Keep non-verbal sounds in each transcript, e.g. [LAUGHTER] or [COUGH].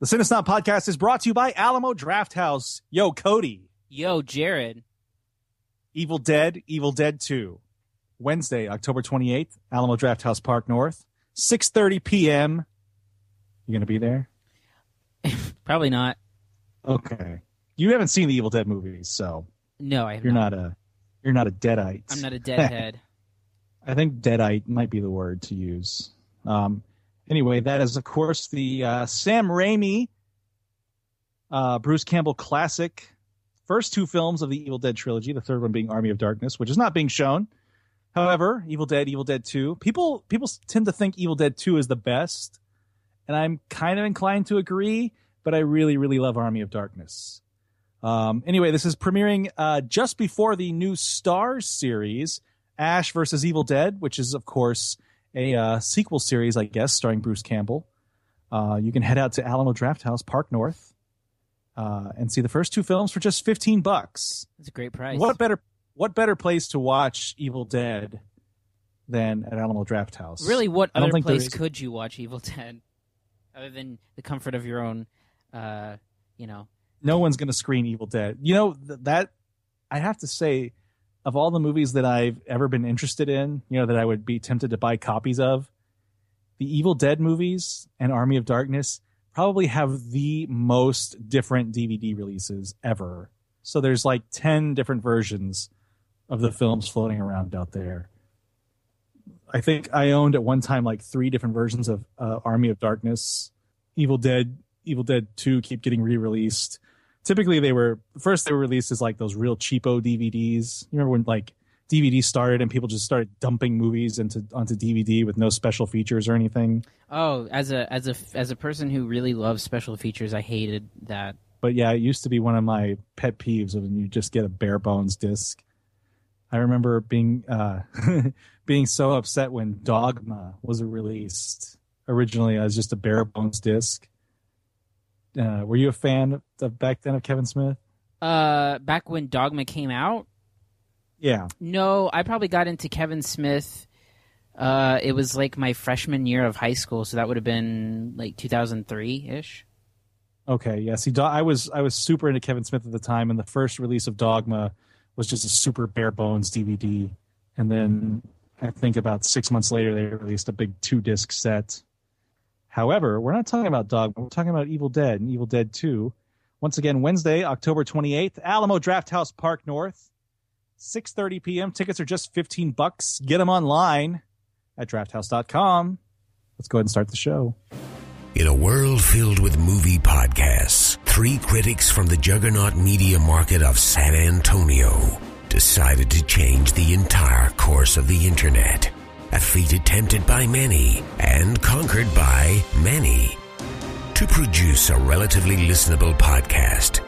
The Cinesnob podcast is brought to you by Alamo Drafthouse. Yo, Cody. Yo, Jerrod. Evil Dead, Evil Dead 2. Wednesday, October 28th, Alamo Drafthouse Park North, 6:30 p.m. You going to be there? [LAUGHS] Probably not. Okay. You haven't seen the Evil Dead movies, so No, I have you're not. not a you're not a deadite. I'm not a [LAUGHS] deadhead. I think deadite might be the word to use. Um, anyway, that is of course the uh, Sam Raimi, uh, Bruce Campbell classic, first two films of the Evil Dead trilogy. The third one being Army of Darkness, which is not being shown. However, Evil Dead, Evil Dead Two, people people tend to think Evil Dead Two is the best, and I'm kind of inclined to agree. But I really, really love Army of Darkness. Um, anyway, this is premiering uh, just before the new Starz series, Ash versus Evil Dead, which is, of course, a uh, sequel series, I guess, starring Bruce Campbell. Uh, you can head out to Alamo Drafthouse, Park North, uh, and see the first two films for just fifteen bucks. It's a great price. What better What better place to watch Evil Dead than at Alamo Drafthouse? Really, what I other place could you watch Evil Dead other than the comfort of your own, uh, you know? no one's going to screen Evil Dead. You know th- that I have to say, of all the movies that I've ever been interested in, you know that I would be tempted to buy copies of, the Evil Dead movies and Army of Darkness probably have the most different DVD releases ever. So there's like ten different versions of the films floating around out there. I think I owned at one time like three different versions of uh, Army of Darkness, Evil Dead, Evil Dead Two keep getting re-released. Typically, they were first they were released as like those real cheapo DVDs. You remember when like DVD started and people just started dumping movies into onto DVD with no special features or anything. Oh, as a as a as a person who really loves special features, I hated that. But yeah, it used to be one of my pet peeves when you just get a bare bones disc. I remember being uh, [LAUGHS] being so upset when Dogma was released originally as just a bare bones disc. Uh, were you a fan of, back then of Kevin Smith? Uh, back when Dogma came out, Yeah, no, I probably got into Kevin Smith. Uh, it was like my freshman year of high school, so that would have been like 2003 ish. Okay, yeah. See, I was I was super into Kevin Smith at the time, and the first release of Dogma was just a super bare bones DVD, and then I think about six months later they released a big two disc set. However, we're not talking about Dogma. We're talking about Evil Dead and Evil Dead Two. Once again, Wednesday, October twenty eighth, Alamo Drafthouse Park North, six thirty p.m. Tickets are just fifteen bucks. Get them online at drafthouse.com. Let's go ahead and start the show. In a world filled with movie podcasts, three critics from the juggernaut media market of San Antonio decided to change the entire course of the internet. A feat attempted by many and conquered by many. To produce a relatively listenable podcast,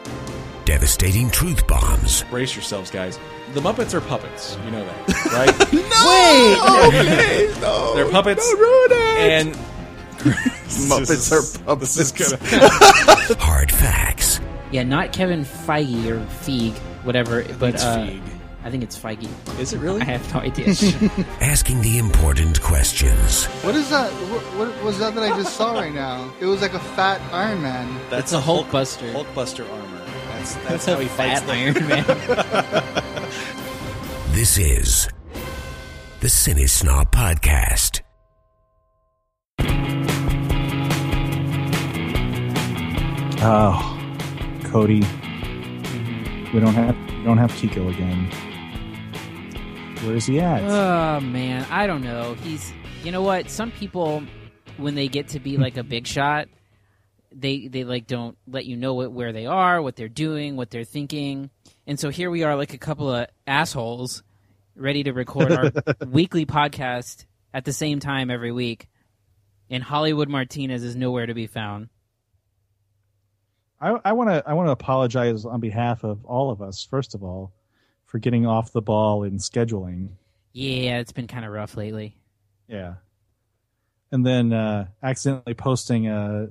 devastating truth bombs, Brace yourselves, guys. The Muppets are puppets. You know that, [LAUGHS] right? Okay, no. They're puppets. Don't ruin it. and [LAUGHS] Muppets are puppets. This is gonna, hard facts, Yeah, not Kevin Feige or Feig, whatever. But it's uh, Feig. I think it's Feige. Is it really? [LAUGHS] I have no idea. [LAUGHS] asking the important questions. What is that? What, what was that that I just saw right now? It was like a fat Iron Man. That's a Hulkbuster. Hulkbuster armor. That's [LAUGHS] that's That's how a he fights fat the Iron Man. This is the Cinesnob Podcast. Oh, Cody, mm-hmm. we don't have we don't have Kiko again. Where is he at? oh man, I don't know. He's you know what? Some people when they get to be like a big shot, they they like don't let you know what, where they are, what they're doing, what they're thinking. And so here we are like a couple of assholes ready to record our [LAUGHS] weekly podcast at the same time every week. And Hollywood Martinez is nowhere to be found. I want to I want to apologize on behalf of all of us. First of all, for getting off the ball in scheduling. Yeah, it's been kind of rough lately. Yeah, and then uh, accidentally posting a,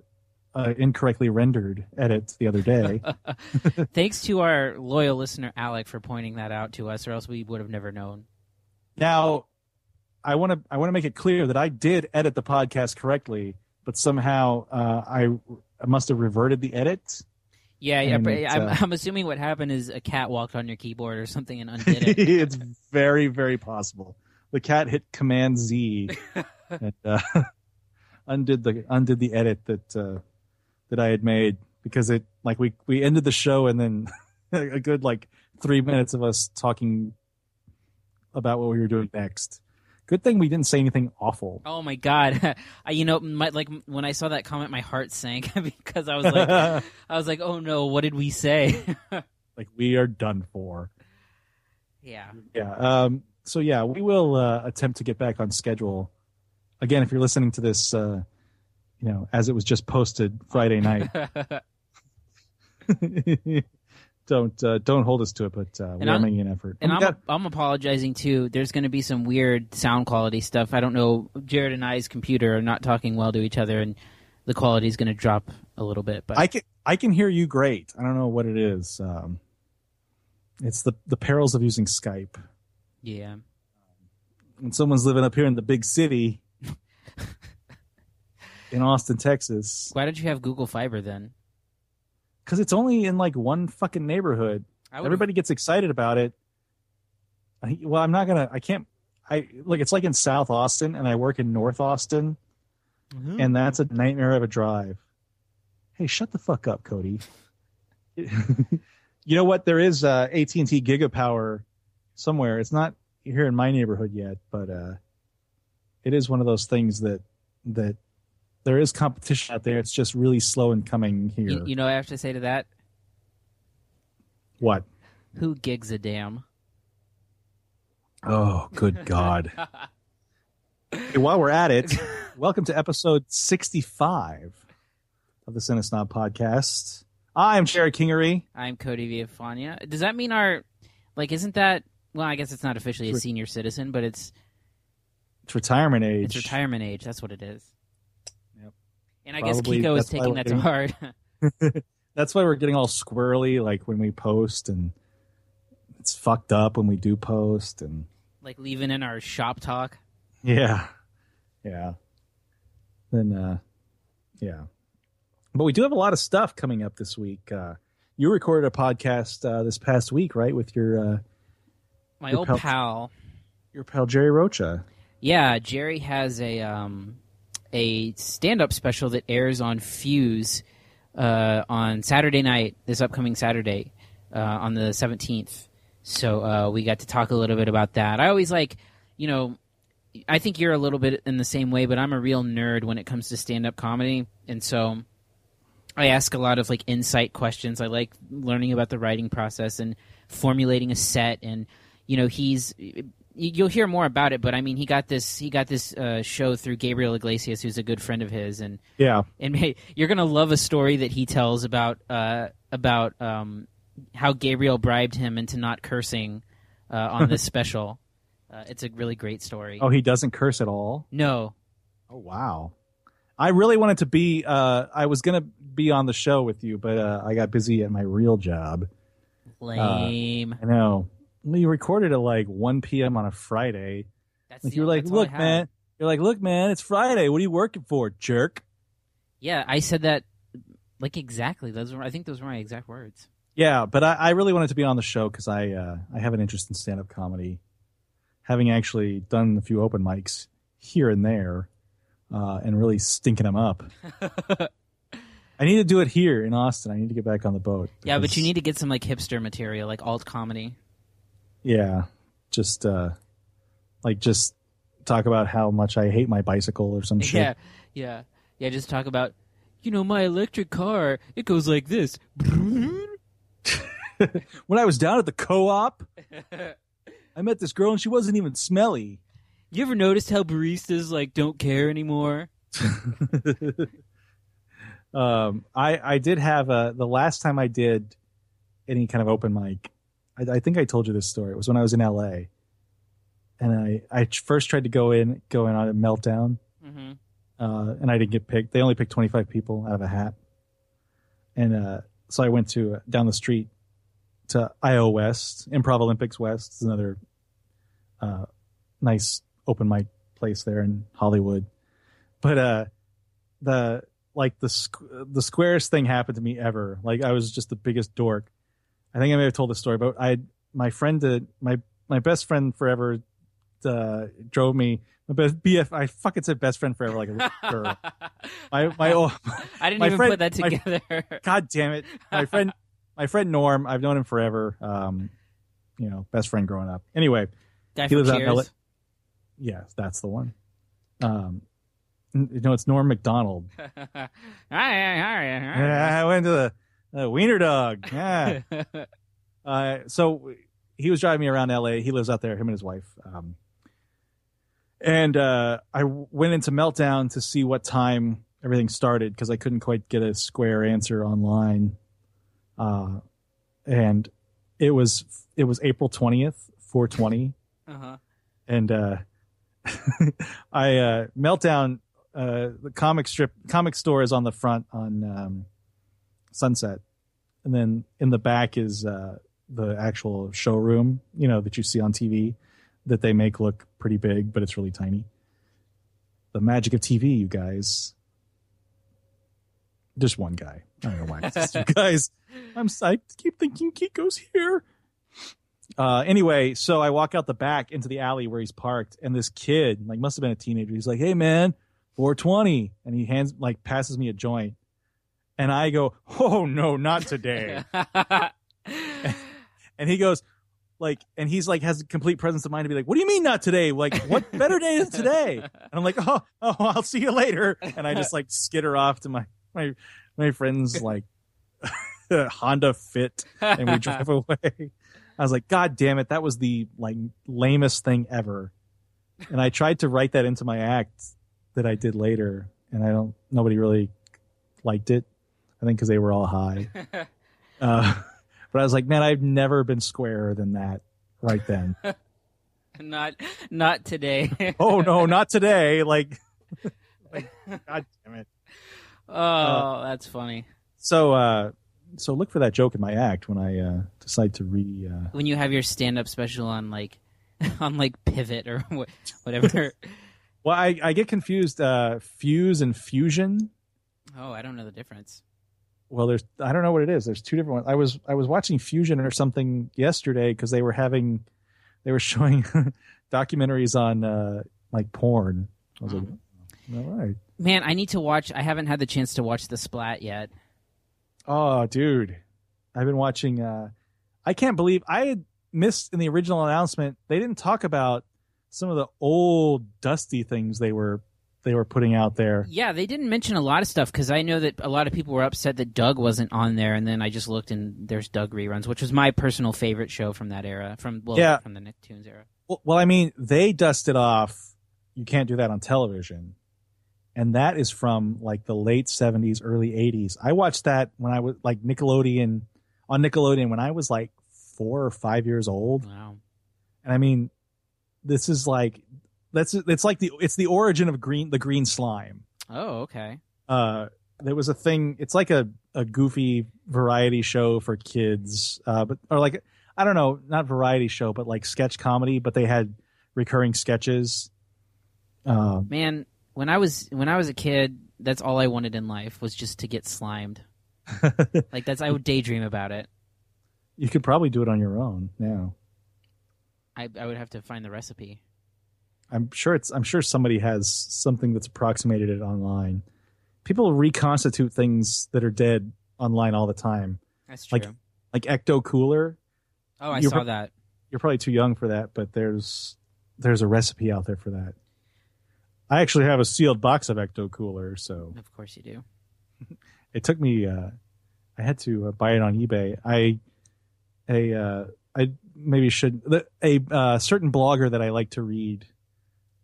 a incorrectly rendered edit the other day. [LAUGHS] Thanks to our loyal listener Alec for pointing that out to us, or else we would have never known. now, I want to I want to make it clear that I did edit the podcast correctly. but somehow uh, I, I must have reverted the edit. Yeah, yeah. But I'm, uh, I'm assuming what happened is a cat walked on your keyboard or something and [LAUGHS] undid it. it's very, very possible. The cat hit Command Z [LAUGHS] and uh, [LAUGHS] undid the undid the edit that uh, that I had made because it like we we ended the show and then a good like three minutes of us talking about what we were doing next. Good thing we didn't say anything awful. Oh my god! [LAUGHS] I, you know, my, like when I saw that comment, my heart sank [LAUGHS] because I was like, [LAUGHS] I was like, oh no, what did we say? like we are done for. yeah. Yeah. Um, so yeah, we will uh, attempt to get back on schedule. Again, if you're listening to this, uh, you know, as it was just posted Friday night, don't uh, don't hold us to it, but uh, we are making an effort. And we I'm got- I'm apologizing too. There's going to be some weird sound quality stuff. I don't know. Jerrod and I's computer are not talking well to each other, and the quality is going to drop a little bit. But I can I can hear you great. I don't know what it is. Um, it's the the perils of using Skype. yeah, When someone's living up here in the big city [LAUGHS] in Austin, Texas, why don't you have Google Fiber then? Because it's only in like one fucking neighborhood. Everybody gets excited about it. I, well, I'm not gonna. I can't. I look. It's like in South Austin, and I work in North Austin, Mhm. and that's a nightmare of a drive. Hey, shut the fuck up, Cody. [LAUGHS] you know what? There is uh, AT&T Gigapower somewhere. It's not here in my neighborhood yet, but uh, it is one of those things that that there is competition out there. It's just really slow in coming here. you, you know, what I have to say to that. what? Who gigs a damn? Oh, good God. [LAUGHS] Hey, while we're at it, welcome to episode 65 of the Cinesnob podcast. I'm Jerrod Kingery. I'm Cody Villafana. Does that mean our like? Isn't that well? I guess it's not officially a senior citizen, but it's It's retirement age. it's retirement age. That's what it is. And I guess Kiko is taking that to heart. [LAUGHS] [LAUGHS] That's why we're getting all squirrely, like when we post, and it's fucked up when we do post, and like leaving in our shop talk. yeah, yeah. Then, uh, yeah. But we do have a lot of stuff coming up this week. Uh, you recorded a podcast uh, this past week, right, with your uh, My Your old pal- pal. your pal Jerry Rocha. Yeah, Jerry has a um a stand up special that airs on Fuse uh, on Saturday night, this upcoming Saturday, uh, on the seventeenth. So uh, we got to talk a little bit about that. I always like, you know, I think you're a little bit in the same way, but I'm a real nerd when it comes to stand up comedy, and so I ask a lot of like insight questions. I like learning about the writing process and formulating a set, and you know, he's you'll hear more about it, but I mean, he got this he got this uh, show through Gabriel Iglesias, who's a good friend of his, and Yeah, and hey, you're gonna love a story that he tells about uh, about um, how Gabriel bribed him into not cursing uh, on this [LAUGHS] special. Uh, it's a really great story. Oh, he doesn't curse at all. No, Oh wow. I really wanted to be. Uh, I was gonna be on the show with you, but uh, I got busy at my real job. lame. I know. We recorded at like 1 p.m. on a Friday. that's Like the- you're like, look, man. You're like, look, man. It's Friday. What are you working for, jerk? Yeah, I said that like exactly. Those were I think those were my exact words. Yeah, but I, I really wanted to be on the show because I uh, I have an interest in stand up comedy, having actually done a few open mics here and there, uh, and really stinking them up. [LAUGHS] I need to do it here in Austin. I need to get back on the boat. Yeah, but you need to get some like hipster material, like alt comedy. Yeah, just uh, like just talk about how much I hate my bicycle or some [LAUGHS] shit. Yeah, yeah, yeah. Just talk about, you know, my electric car. It goes like this. [LAUGHS] When I was down at the co-op, [LAUGHS] I met this girl and she wasn't even smelly. You ever noticed how baristas like don't care anymore? um, I I did have a the last time I did any kind of open mic. I, I think I told you this story. It was when I was in L.A. and I I first tried to go in go in on a meltdown, Mm-hmm. uh, and I didn't get picked. They only picked twenty five people out of a hat, and uh, so I went to uh, down the street to IO West, Improv Olympics West. It's another uh, nice open mic place there in Hollywood. But uh, the like the squ- the squarest thing happened to me ever. Like I was just the biggest dork. I think I may have told the story, but I my friend did my my best friend forever uh, drove me my best BF. I fucking said best friend forever like a little [LAUGHS] girl. My my [LAUGHS] oh, I didn't my even friend- put that my- together. God damn it. My friend, [LAUGHS] my friend Norm, I've known him forever. Um, you know, best friend growing up. Anyway, Guy he lives out in. LA. yes, that's the one. Um, know, it's Norm McDonald. Hi, hi, Yeah, I went to the uh, Wiener Dog. Yeah. [LAUGHS] uh, so he was driving me around LA. He lives out there, him and his wife. Um, and uh, I went into Meltdown to see what time everything started because I couldn't quite get a square answer online. Uh, and it was it was April twentieth, four twenty, uh-huh. and uh, [LAUGHS] I uh, Meltdown. Uh, the comic strip comic store is on the front on um, Sunset, and then in the back is uh, the actual showroom. You know that you see on TV that they make look pretty big, but it's really tiny. The magic of TV, you guys. Just one guy. I don't know why it's just two [LAUGHS] guys. I'm I keep thinking Kiko's here. Uh, anyway, so I walk out the back into the alley where he's parked, and this kid, like, must have been a teenager. He's like, "Hey, man, 420," and he hands, like, passes me a joint, and I go, "Oh no, not today." [LAUGHS] and he goes, like, and he's like, has complete presence of mind to be like, "What do you mean not today? Like, what better day is today?" And I'm like, "Oh, oh, I'll see you later," and I just like skitter off to my my my friend's like [LAUGHS] Honda Fit, and we drive [LAUGHS] away. I was like, God damn it, that was the like lamest thing ever. And I tried to write that into my act that I did later, and I don't. Nobody really liked it. I think because they were all high. [LAUGHS] Uh, but I was like, man, I've never been squarer than that right then. [LAUGHS] not not today. [LAUGHS] oh no, not today. Like, like God damn it. oh, that's funny. So, uh, so look for that joke in my act when I uh, decide to re. Uh, When you have your stand-up special on like on like Pivot or whatever. well, I, I get confused. Uh, fuse and fusion. oh, I don't know the difference. Well there's i don't know what it is. There's two different ones. I was i was watching fusion or something yesterday because they were having they were [LAUGHS] showing documentaries on uh like porn. I was like all right. Man, I need to watch. I haven't had the chance to watch the Splat yet. oh dude. I've been watching uh i can't believe i had missed in the original announcement they didn't talk about some of the old dusty things they were they were putting out there Yeah, they didn't mention a lot of stuff because I know that a lot of people were upset that Doug wasn't on there, and then I just looked and there's Doug reruns, which was my personal favorite show from that era, from well, Yeah. from the Nicktoons era. Well, well, I mean, they dusted off. You can't do that on television, and that is from like the late seventies, early eighties. I watched that when I was like Nickelodeon on Nickelodeon when I was like four or five years old, Wow. and I mean, this is like that's it's like the it's the origin of green the green slime. Oh, okay. Uh, there was a thing. It's like a a goofy variety show for kids, uh, but or like I don't know, not variety show, but like sketch comedy. But they had recurring sketches. Um, Man, when I was when I was a kid, that's all I wanted in life was just to get slimed. [LAUGHS] like that's I would daydream about it. you could probably do it on your own now. I I would have to find the recipe. I'm sure it's. I'm sure somebody has something that's approximated it online. People reconstitute things that are dead online all the time, That's true. Like- like Ecto Cooler. oh, I you're saw pro- that. You're probably too young for that, but there's there's a recipe out there for that. I actually have a sealed box of Ecto Cooler, so Of course you do. [LAUGHS] it took me. Uh, I had to uh, buy it on eBay. I a uh, I maybe should a uh, certain blogger that I like to read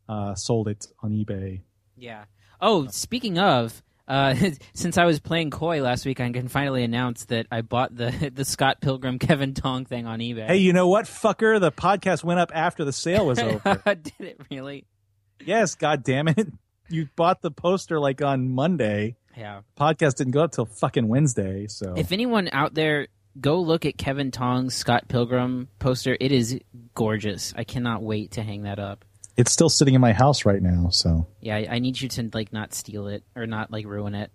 uh, sold it on eBay. Yeah. Oh, speaking of, uh, [LAUGHS] since I was playing coy last week, I can finally announce that I bought the [LAUGHS] the Scott Pilgrim [LAUGHS] Kevin Tong thing on eBay. Hey, you know what, fucker? The podcast went up after the sale was over. Did it really? yes, god damn it. You bought the poster like on Monday. Yeah. Podcast didn't go up till fucking Wednesday, so If anyone out there, go look at Kevin Tong's Scott Pilgrim poster. It is gorgeous. I cannot wait to hang that up. It's still sitting in my house right now, so Yeah, I, I need you to like not steal it or not like ruin it.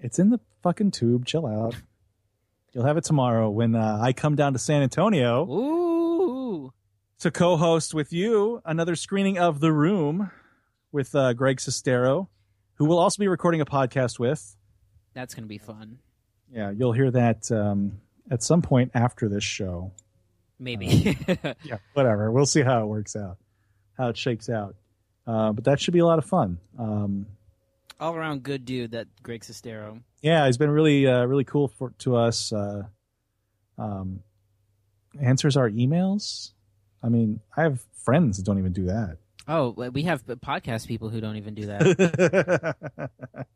it's in the fucking tube. Chill out. [LAUGHS] You'll have it tomorrow when uh, I come down to San Antonio Ooh. to co-host with you another screening of The Room with uh, Greg Sestero, who will also be recording a podcast with. That's gonna be fun. Yeah, you'll hear that um, at some point after this show. Maybe. Yeah, whatever. We'll see how it works out, how it shakes out. Uh, but that should be a lot of fun. Um, All around good dude, that Greg Sestero. yeah, he's been really, uh, really cool for to us. Uh, um, answers our emails. I mean, I have friends that don't even do that. Oh, we have podcast people who don't even do that.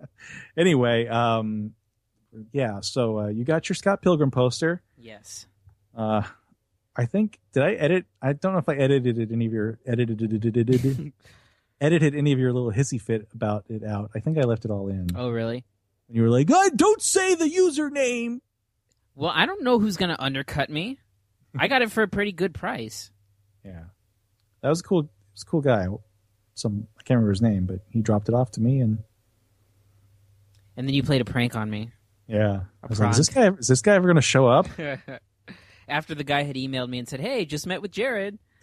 [LAUGHS] anyway, um, yeah. So uh, you got your Scott Pilgrim poster. yes. Uh, I think did I edit? I don't know if I edited any of your edited [LAUGHS] edited any of your little hissy fit about it out. I think I left it all in. Oh, really? And you were like, "I don't say the username." Well, I don't know who's gonna undercut me. I got it for a pretty good price. Yeah, that was a cool. It was a cool guy. Some I can't remember his name, but he dropped it off to me, and And then you played a prank on me. yeah, I was like, "Is this guy? Is this guy ever to show up?" [LAUGHS] After the guy had emailed me and said, "Hey, just met with Jerrod." [LAUGHS]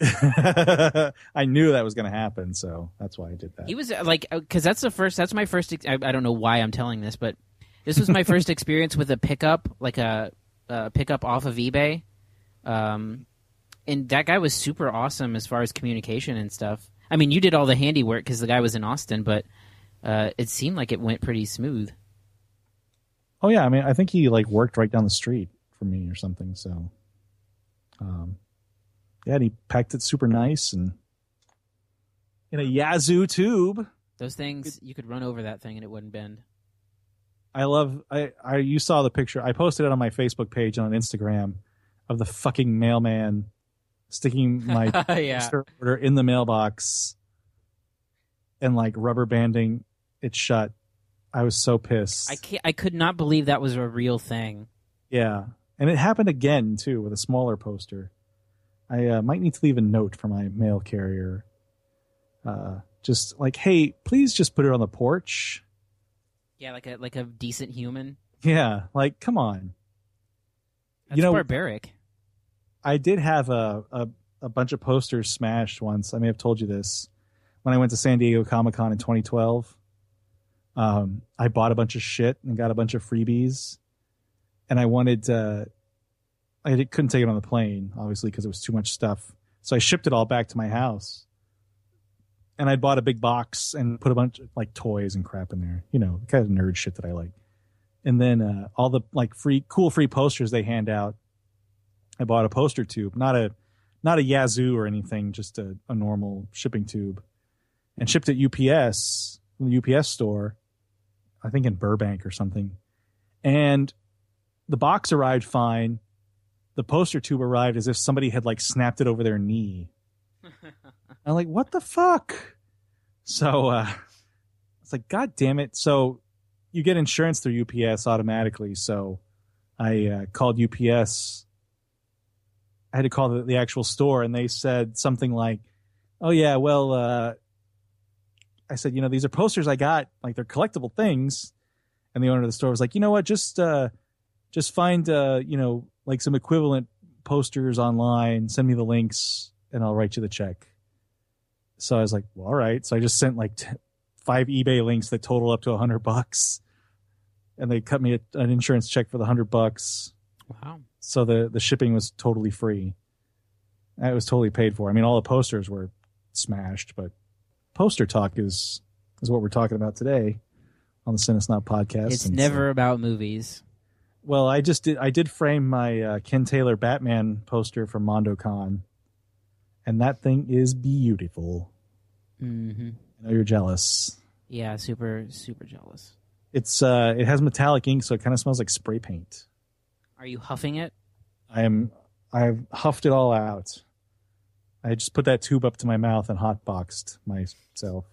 I knew that was going to happen, so that's why I did that. He was uh, like, because that's the first. That's my first. ex- I, I don't know why I'm telling this, but this was my first experience with a pickup, like a, a pickup off of eBay. Um, and that guy was super awesome as far as communication and stuff. I mean, you did all the handiwork because the guy was in Austin, but uh, it seemed like it went pretty smooth. Oh yeah, I mean, I think he like worked right down the street from me or something. So, um, yeah, and he packed it super nice and in a Yazoo tube. Those things you could run over that thing and it wouldn't bend. I love. I, I you saw the picture. I posted it on my Facebook page and on Instagram of the fucking mailman sticking [LAUGHS] my yeah, order in the mailbox and like rubber banding it shut. I was so pissed. I can't, I could not believe that was a real thing. Yeah, and it happened again too with a smaller poster. I uh, might need to leave a note for my mail carrier. Uh, just like, hey, please just put it on the porch. Yeah, like a like a decent human. Yeah, like, come on. That's You know- barbaric. I did have a, a a bunch of posters smashed once. I may have told you this when I went to San Diego Comic Con in 2012. Um, I bought a bunch of shit and got a bunch of freebies, and I wanted. Uh, I couldn't take it on the plane, obviously, because it was too much stuff. So I shipped it all back to my house, and I bought a big box and put a bunch of like toys and crap in there. You know, kind of nerd shit that I like. And then uh, all the like free, cool free posters they hand out. I bought a poster tube, not a not a Yazoo or anything, just a, a normal shipping tube, and shipped it UPS the UPS store, I think in Burbank or something. And the box arrived fine. The poster tube arrived as if somebody had like snapped it over their knee. [LAUGHS] I'm like, what the fuck? So uh it's like, God damn it. So you get insurance through UPS automatically. So I uh, called UPS. I had to call the, the actual store and they said something like, Oh yeah, well uh I said, you know, these are posters I got, like they're collectible things. And the owner of the store was like, you know what, just uh just find uh, you know, like some equivalent posters online, send me the links, and I'll write you the check. So I was like, well, all right. So I just sent like t- five eBay links that total up to a hundred bucks, and they cut me a, an insurance check for the hundred bucks. Wow. So the the shipping was totally free. It was totally paid for. I mean, all the posters were smashed, but poster talk is is what we're talking about today on the Cinesnob podcast. It's And so- never about movies. Well, I just did. I did frame my uh, Ken Taylor Batman poster from MondoCon, and that thing is beautiful. hmm I know you're jealous. Yeah, super super jealous. It's uh, it has metallic ink, so it kind of smells like spray paint. Are you huffing it? I am. I've huffed it all out. I just put that tube up to my mouth and hotboxed myself.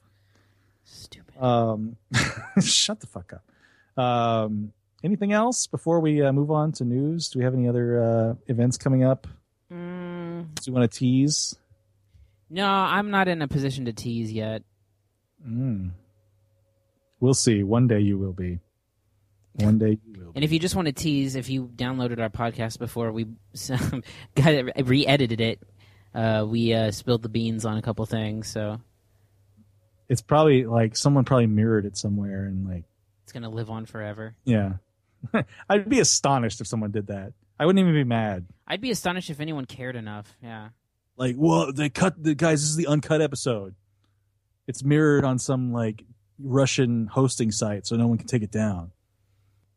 Stupid. Um, [LAUGHS] shut the fuck up. Um, anything else before we uh, move on to news? Do we have any other uh, events coming up? Mm, Do you want to tease? No, I'm not in a position to tease yet. Mm. We'll see. One day you will be. One day you will. Be. And if you just want to tease, if you downloaded our podcast before we [LAUGHS] got it, re-edited it, uh, we uh, spilled the beans on a couple things. So It's probably like someone probably mirrored it somewhere and like it's gonna live on forever. yeah. [LAUGHS] I'd be astonished if someone did that. I wouldn't even be mad. I'd be astonished if anyone cared enough. Yeah. Like, well, they cut the guys. This is the uncut episode. It's mirrored on some like Russian hosting site, so no one can take it down.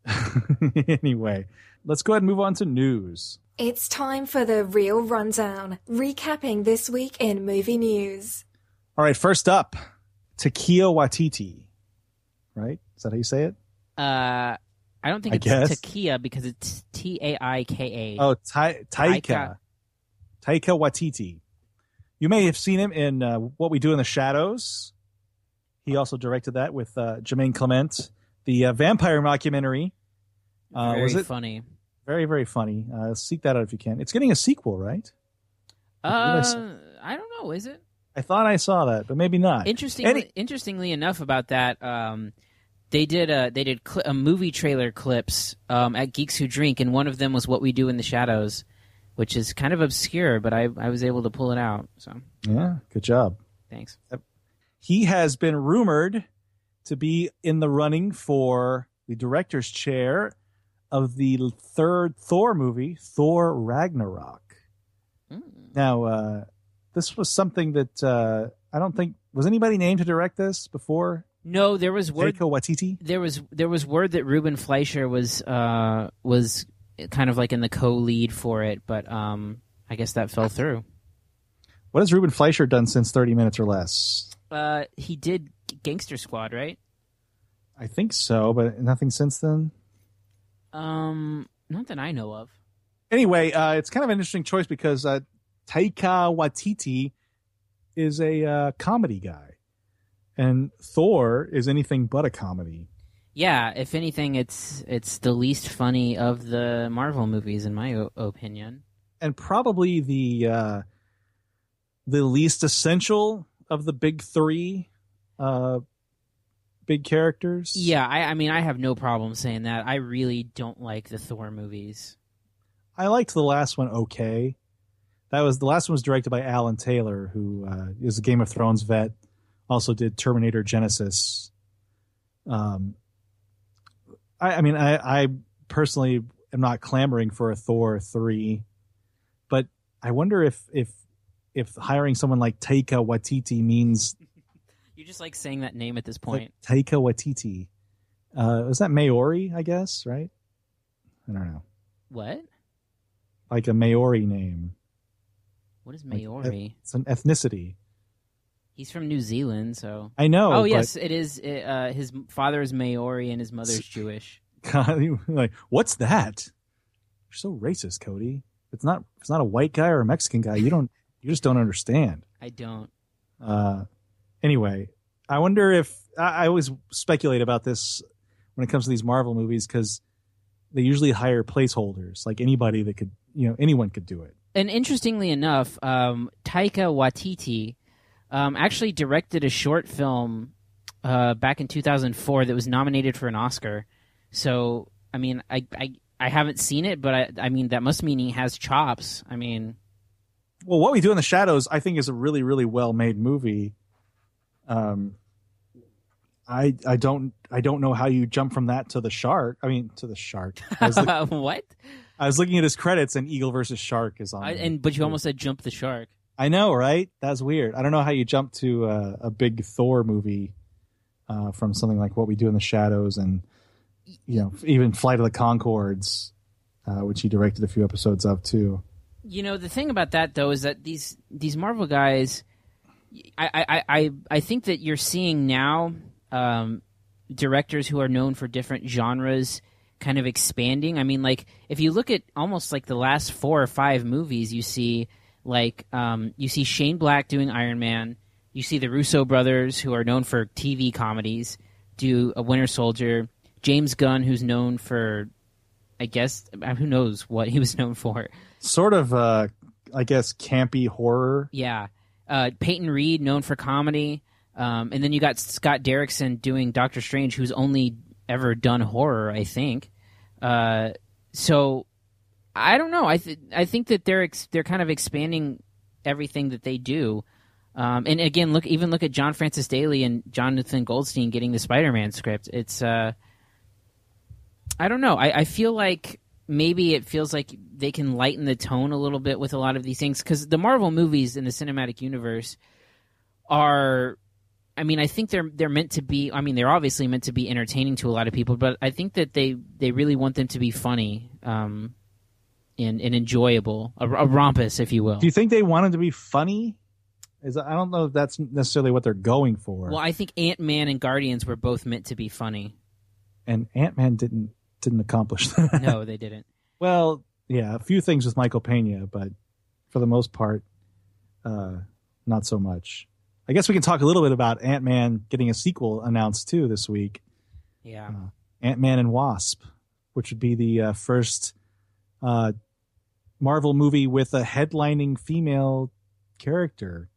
[LAUGHS] anyway, let's go ahead and move on to news. It's time for the real rundown, recapping this week in movie news. All right, first up, Takia Waititi. Right? Is that how you say it? Uh, I don't think it's. Takia because it's T A I K A. Oh, Ta- Taika. Taika Waititi. You may have seen him in uh, What We Do in the Shadows. He also directed that with uh, Jermaine Clement, the uh, vampire mockumentary. Uh, very was it funny. very very funny? Uh, seek that out if you can. It's getting a sequel, right? Did I? Uh, I don't know. Is it? I thought I saw that, but maybe not. Interestingly, Any- interestingly enough, about that, um, they did a they did cl- a movie trailer clips um, at Geeks Who Drink, and one of them was "What We Do in the Shadows," which is kind of obscure, but I I was able to pull it out. So yeah, good job. thanks. He has been rumored to be in the running for the director's chair of the third Thor movie, Thor Ragnarok. Mm. Now, uh, this was something that uh, I don't think was anybody named to direct this before. No, there was word. There was there was word that Ruben Fleischer was uh, was kind of like in the co-lead for it, but um, I guess that fell through. What has Ruben Fleischer done since Thirty Minutes or Less? Uh, he did Gangster Squad, right? I think so, but nothing since then. Um, not that I know of. Anyway, uh, it's kind of an interesting choice because uh, Taika Waititi is a uh, comedy guy, and Thor is anything but a comedy. Yeah, if anything, it's it's the least funny of the Marvel movies, in my o- opinion. and probably the uh, the least essential of the big three uh, big characters. Yeah, I, I mean, I have no problem saying that. I really don't like the Thor movies. I liked the last one. Okay, that was the last one was directed by Alan Taylor, who uh, is a Game of Thrones vet. Also did Terminator Genisys. Um, I, I mean, I, I personally am not clamoring for a Thor three, but I wonder if if if hiring someone like Taika Waititi means [LAUGHS] You just like saying that name at this point. like Taika Waititi. Uh, was that Maori? I guess right. I don't know, What? like a Maori name. What is Like, Maori? It's an ethnicity. He's from New Zealand, so. I know. Oh, yes, it is. Uh, his father is Maori and his mother's Jewish. God, [LAUGHS] like, what's that? You're so racist, Cody. It's not. It's not a white guy or a Mexican guy. You don't. [LAUGHS] You just don't understand. I don't. Uh, anyway, I wonder if I, I always speculate about this when it comes to these Marvel movies because they usually hire placeholders, like anybody that could, you know, anyone could do it. And interestingly enough, um, Taika Waititi um, actually directed a short film uh, back in 2004 that was nominated for an Oscar. So, I mean, I, I, I haven't seen it, but I, I mean, that must mean he has chops. I mean, Well, what we do in the shadows, I think, is a really, really well made movie. Um, I I don't I don't know how you jump from that to the shark. I mean, to the shark. I was, look- [LAUGHS] what? I was looking at his credits, and Eagle versus Shark is on. I, and but you almost said jump the shark. I know, right? That's weird. I don't know how you jump to uh, a big Thor movie uh, from something like What We Do in the Shadows, and you know, even Flight of the Conchords, uh, which he directed a few episodes of too. You know, the thing about that though is that these these Marvel guys, I I I, I think that you're seeing now um, directors who are known for different genres kind of expanding. I mean, like if you look at almost like the last four or five movies, you see like um, you see Shane Black doing Iron Man. You see the Russo brothers, who are known for TV comedies, do a Winter Soldier. James Gunn, who's known for, I guess, uh, who knows what he was [LAUGHS] known for. Sort of, uh, I guess, campy horror. Yeah. Uh, Peyton Reed, known for comedy, um, and then you got Scott Derrickson doing Doctor Strange, who's only ever done horror, I think. Uh, so I don't know. I th- I think that they're ex- they're kind of expanding everything that they do. Um, and again, look even look at John Francis Daley and Jonathan Goldstein getting the Spider-Man script. It's uh, I don't know. I, I feel like maybe it feels like they can lighten the tone a little bit with a lot of these things because the Marvel movies in the cinematic universe are. I mean, I think they're they're meant to be. I mean, they're obviously meant to be entertaining to a lot of people, but I think that they they really want them to be funny um, and, and enjoyable, a, a rompus, if you will. Do you think they wanted to be funny? Is I don't know if that's necessarily what they're going for. Well, I think Ant Man and Guardians were both meant to be funny. and Ant Man didn't didn't accomplish [LAUGHS] that. No, they didn't. Well, yeah, a few things with Michael Pena, but for the most part, uh, not so much. I guess we can talk a little bit about Ant Man getting a sequel announced too this week. Yeah. Ant Man and Wasp, which would be the uh, first uh, Marvel movie with a headlining female character,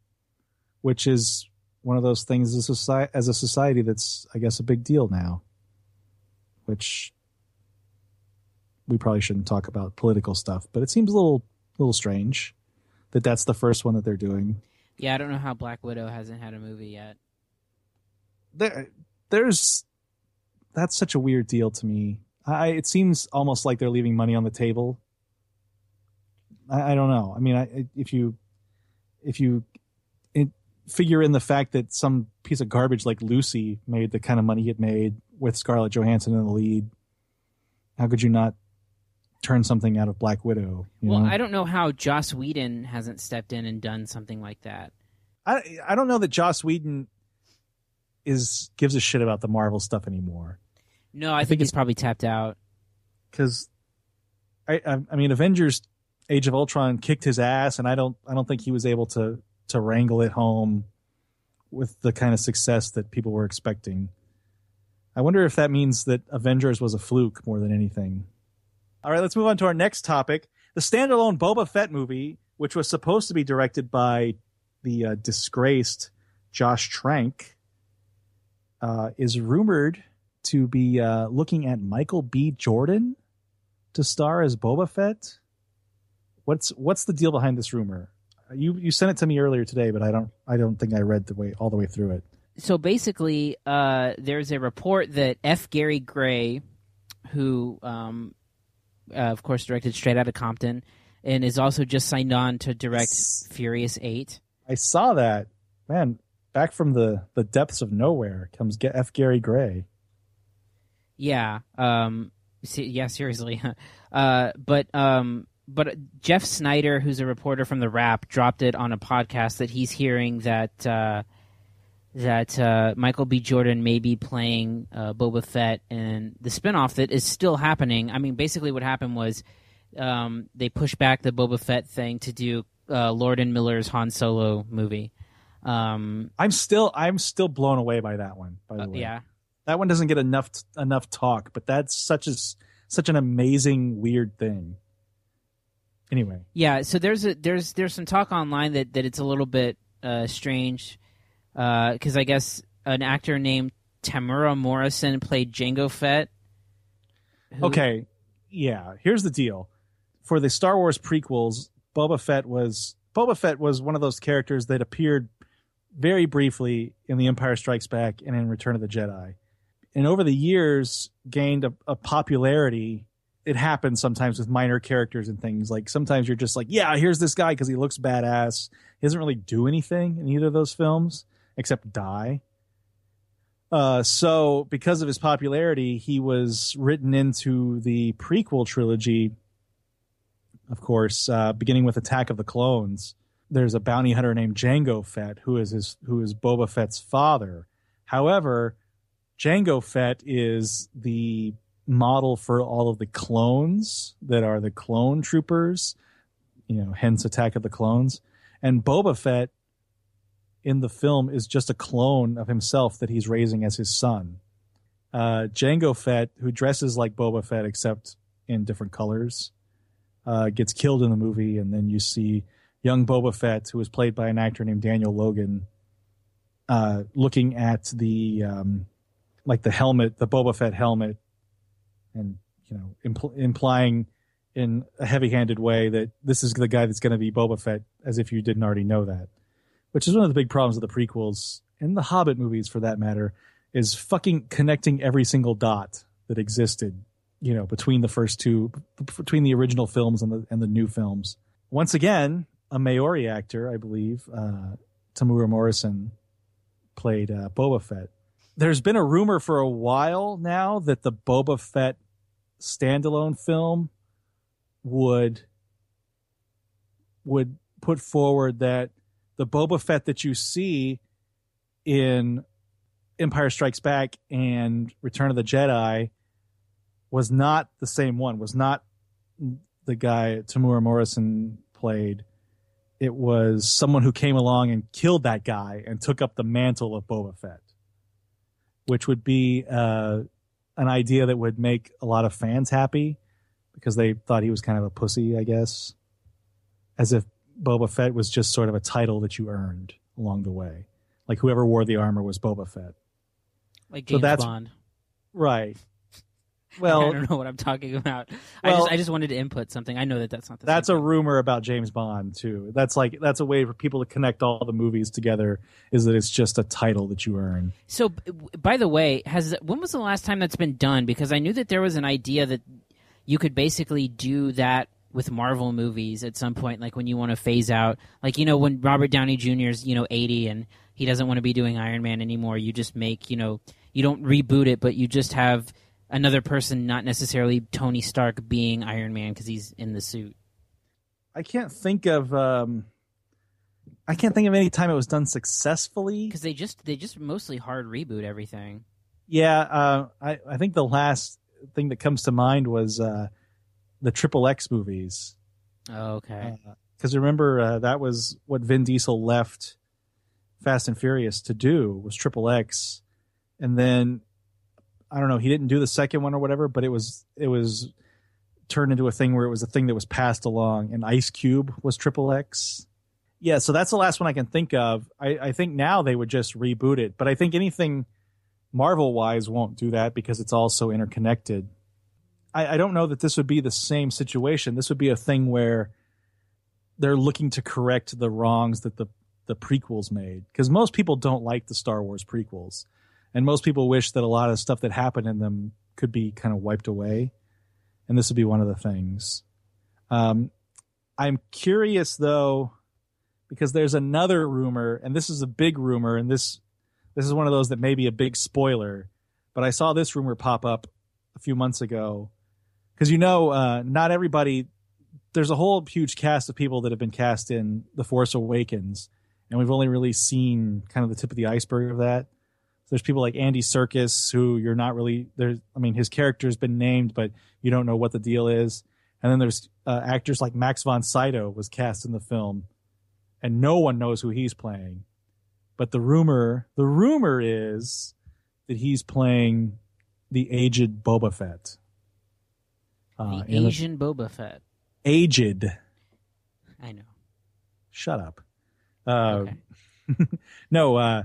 which is one of those things as a society, as a society that's, I guess, a big deal now. Which we probably shouldn't talk about political stuff, but it seems a little, little strange that that's the first one that they're doing. Yeah, I don't know how Black Widow hasn't had a movie yet. there there's that's such a weird deal to me. I it seems almost like they're leaving money on the table. I, I don't know. I mean, I, if you if you figure in the fact that some piece of garbage like Lucy made the kind of money it made with Scarlett Johansson in the lead, how could you not turn something out of Black Widow? You Well, know? I don't know how Joss Whedon hasn't stepped in and done something like that. I I don't know that Joss Whedon is gives a shit about the Marvel stuff anymore. No, I, think think, he's it's- probably tapped out. because I, I I mean Avengers Age of Ultron kicked his ass and I don't I don't think he was able to to wrangle it home with the kind of success that people were expecting. I wonder if that means that Avengers was a fluke more than anything. All right, let's move on to our next topic. The standalone Boba Fett movie, which was supposed to be directed by the uh, disgraced Josh Trank, uh, is rumored to be uh, looking at Michael B. Jordan to star as Boba Fett. What's what's the deal behind this rumor? You you sent it to me earlier today, but I don't I don't think I read the way all the way through it. So basically, uh, there's a report that F. Gary Gray, who, um, uh, of course, directed Straight Outta Compton, and is also just signed on to direct Yes. Furious Eight. I saw that man back from the the depths of nowhere comes get F. Gary Gray. Yeah. Um. se- yeah. Seriously. [LAUGHS] uh. But um. But Jeff Sneider, who's a reporter from the Wrap, dropped it on a podcast that he's hearing that uh, that uh, Michael B. Jordan may be playing uh, Boba Fett, and the spinoff that is still happening. I mean, basically, what happened was um, they pushed back the Boba Fett thing to do uh, Lord and Miller's Han Solo movie. Um, I'm still I'm still blown away by that one. By the uh, way, yeah. that one doesn't get enough enough talk, but that's such a such an amazing weird thing. Anyway, Yeah, so there's a there's there's some talk online that, that it's a little bit uh, strange because I guess an actor named Temuera Morrison played Jango Fett. who- Okay, yeah. Here's the deal: for the Star Wars prequels, Boba Fett was Boba Fett was one of those characters that appeared very briefly in The Empire Strikes Back and in Return of the Jedi, and over the years gained a, a popularity. It happens sometimes with minor characters and things. Like sometimes you're just like, yeah, here's this guy because he looks badass. He doesn't really do anything in either of those films except die. Uh, so because of his popularity, he was written into the prequel trilogy. Of course, uh, beginning with Attack of the Clones, there's a bounty hunter named Jango Fett who is his who is Boba Fett's father. However, Jango Fett is the model for all of the clones that are the clone troopers. You know, hence Attack of the Clones, and Boba Fett in the film is just a clone of himself that he's raising as his son. Uh, Jango Fett, who dresses like Boba Fett except in different colors, uh, gets killed in the movie, and then you see young Boba Fett, who was played by an actor named Daniel Logan, uh, looking at the um, like the helmet, the Boba Fett helmet, and you know, impl- implying in a heavy-handed way that this is the guy that's going to be Boba Fett, as if you didn't already know that. Which is one of the big problems of the prequels and the Hobbit movies, for that matter, is fucking connecting every single dot that existed, you know, between the first two, between the original films and the and the new films. Once again, a Maori actor, I believe, uh, Temuera Morrison, played uh, Boba Fett. There's been a rumor for a while now that the Boba Fett standalone film would would put forward that the Boba Fett that you see in Empire Strikes Back and Return of the Jedi was not the same one, was not the guy Temuera Morrison played. It was someone who came along and killed that guy and took up the mantle of Boba Fett, which would be uh, an idea that would make a lot of fans happy because they thought he was kind of a pussy, I guess. As if Boba Fett was just sort of a title that you earned along the way. Like whoever wore the armor was Boba Fett. Like So James that's- Bond. Right. [LAUGHS] I don't know what I'm talking about. I just I just wanted to input something. I know that that's not the that's a thing. rumor about James Bond too. That's like that's a way for people to connect all the movies together is that it's just a title that you earn. So, by the way, has when was the last time that's been done? Because I knew that there was an idea that you could basically do that with Marvel movies at some point, like when you want to phase out, like you know when Robert Downey Jr.'s you know eighty and he doesn't want to be doing Iron Man anymore. You just make you know you don't reboot it, but you just have another person, not necessarily Tony Stark, being Iron Man because he's in the suit. I can't think of um I can't think of any time it was done successfully. Because they just they just mostly hard reboot everything. Yeah, uh, I I think the last thing that comes to mind was uh, the Triple X movies. Oh, okay. Because remember uh, that was what Vin Diesel left Fast and Furious to do was Triple X, and then I don't know he didn't do the second one or whatever, but it was it was turned into a thing where it was a thing that was passed along. And Ice Cube was Triple X. Yeah, so that's the last one I can think of. I, I think now they would just reboot it, but I think anything Marvel wise won't do that because it's all so interconnected. I, I don't know that this would be the same situation. This would be a thing where they're looking to correct the wrongs that the the prequels made because most people don't like the Star Wars prequels, and most people wish that a lot of stuff that happened in them could be kind of wiped away, and this would be one of the things. Um, I'm curious though, because there's another rumor, and this is a big rumor, and this this is one of those that may be a big spoiler, but I saw this rumor pop up a few months ago because you know uh, not everybody there's a whole huge cast of people that have been cast in The Force Awakens, and we've only really seen kind of the tip of the iceberg of that. There's people like Andy Serkis who you're not really there's. I mean, his character's been named, but you don't know what the deal is. And then there's uh, actors like Max von Sydow was cast in the film, and no one knows who he's playing. But the rumor, the rumor is that he's playing the aged Boba Fett. Uh, the in the- Asian Boba Fett. aged. I know. Shut up. Uh, Okay. [LAUGHS] no, uh,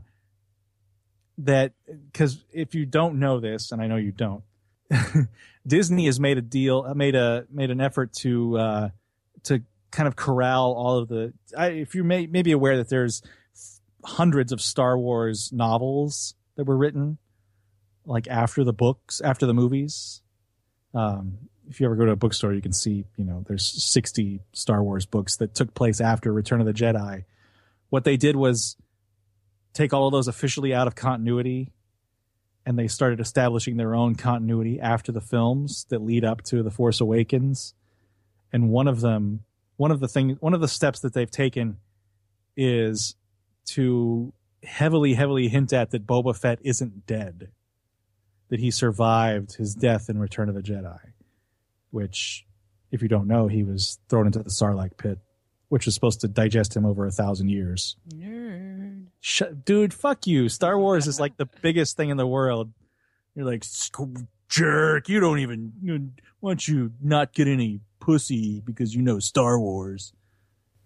that because if you don't know this, and I know you don't, [LAUGHS] Disney has made a deal, uh, made a made an effort to uh, to kind of corral all of the. I, if you may maybe aware that there's hundreds of Star Wars novels that were written, like after the books, after the movies. Um, if you ever go to a bookstore, you can see, you know, there's 60 Star Wars books that took place after Return of the Jedi. What they did was take all of those officially out of continuity and they started establishing their own continuity after the films that lead up to The Force Awakens. And one of them, one of the thing, one of the steps that they've taken is to heavily, heavily hint at that Boba Fett isn't dead, that he survived his death in Return of the Jedi which, if you don't know, he was thrown into the Sarlacc pit, which was supposed to digest him over a thousand years. Nerd. Sh- dude, fuck you. Star Wars is like the biggest thing in the world. You're like, jerk, you don't even, you, why don't you not get any pussy because you know Star Wars?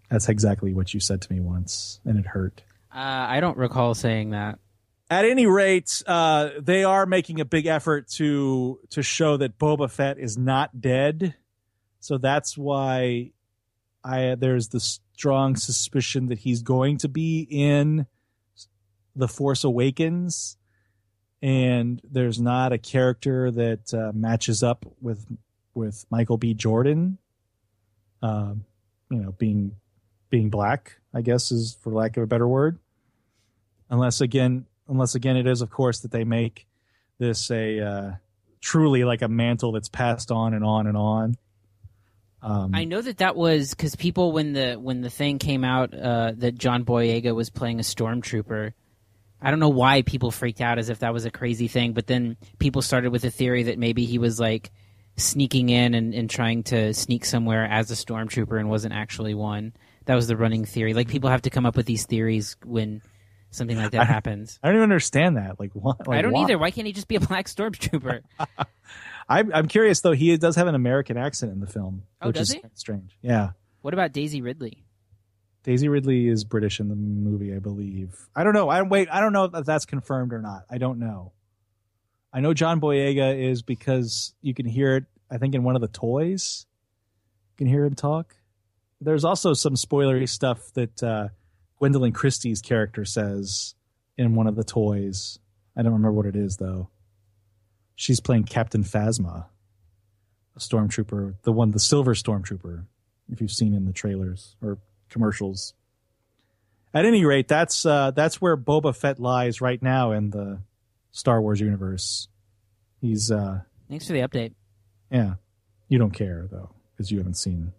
That's exactly what you said to me once, and it hurt. Uh, I don't recall saying that. At any rate, uh, they are making a big effort to to show that Boba Fett is not dead. So that's why I there's the strong suspicion that he's going to be in the Force Awakens, and there's not a character that uh, matches up with with Michael B. Jordan. Um, you know, being being black, I guess is for lack of a better word. Unless again, unless again, it is of course that they make this a uh, truly like a mantle that's passed on and on and on. Um, I know that that was because people when the when the thing came out uh, that John Boyega was playing a stormtrooper. I don't know why people freaked out as if that was a crazy thing, but then people started with a theory that maybe he was like sneaking in and, and trying to sneak somewhere as a stormtrooper and wasn't actually one. That was the running theory. Like people have to come up with these theories when something like that I- happens. I don't even understand that. Like, what? Like, I don't why? either. Why can't he just be a black stormtrooper? [LAUGHS] I'm, I'm curious though. He does have an American accent in the film, Oh, which does is he? strange. Yeah, what about Daisy Ridley? Daisy Ridley is British in the movie, I believe. I don't know. I wait. I don't know if that's confirmed or not. I don't know. I know John Boyega is because you can hear it. I think in one of the toys, you can hear him talk. There's also some spoilery stuff that uh, Gwendoline Christie's character says in one of the toys. I don't remember what it is though. She's playing Captain Phasma, a stormtrooper, the one, the silver stormtrooper. If you've seen in the trailers or commercials. At any rate, that's uh, that's where Boba Fett lies right now in the Star Wars universe. He's uh, Thanks for the update. yeah. You don't care though because you haven't seen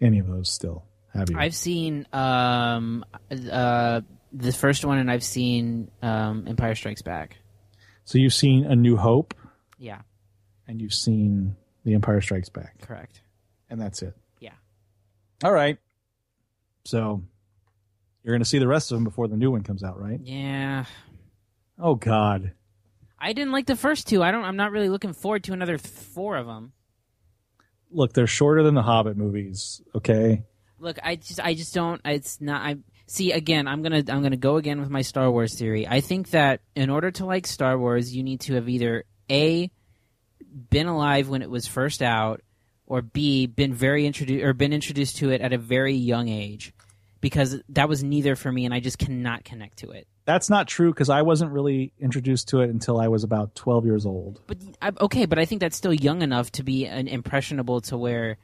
any of those still, have you? I've seen um, uh, the first one, and I've seen um, Empire Strikes Back. so you've seen A New Hope Yeah, and you've seen The Empire Strikes Back, correct. and that's it. Yeah. All right. So you're going to see the rest of them before the new one comes out, right? Yeah, Oh God. I didn't like the first two. I don't. I'm not really looking forward to another th- four of them. Look, they're shorter than the Hobbit movies. Okay. Look, I just, I just don't. It's not. I see. Again, I'm gonna, I'm gonna go again with my Star Wars theory. I think that in order to like Star Wars, you need to have either a been alive when it was first out, or b been very introduced or been introduced to it at a very young age, because that was neither for me, and I just cannot connect to it. That's not true because I wasn't really introduced to it until I was about 12 years old. But okay, but I think that's still young enough to be an impressionable to where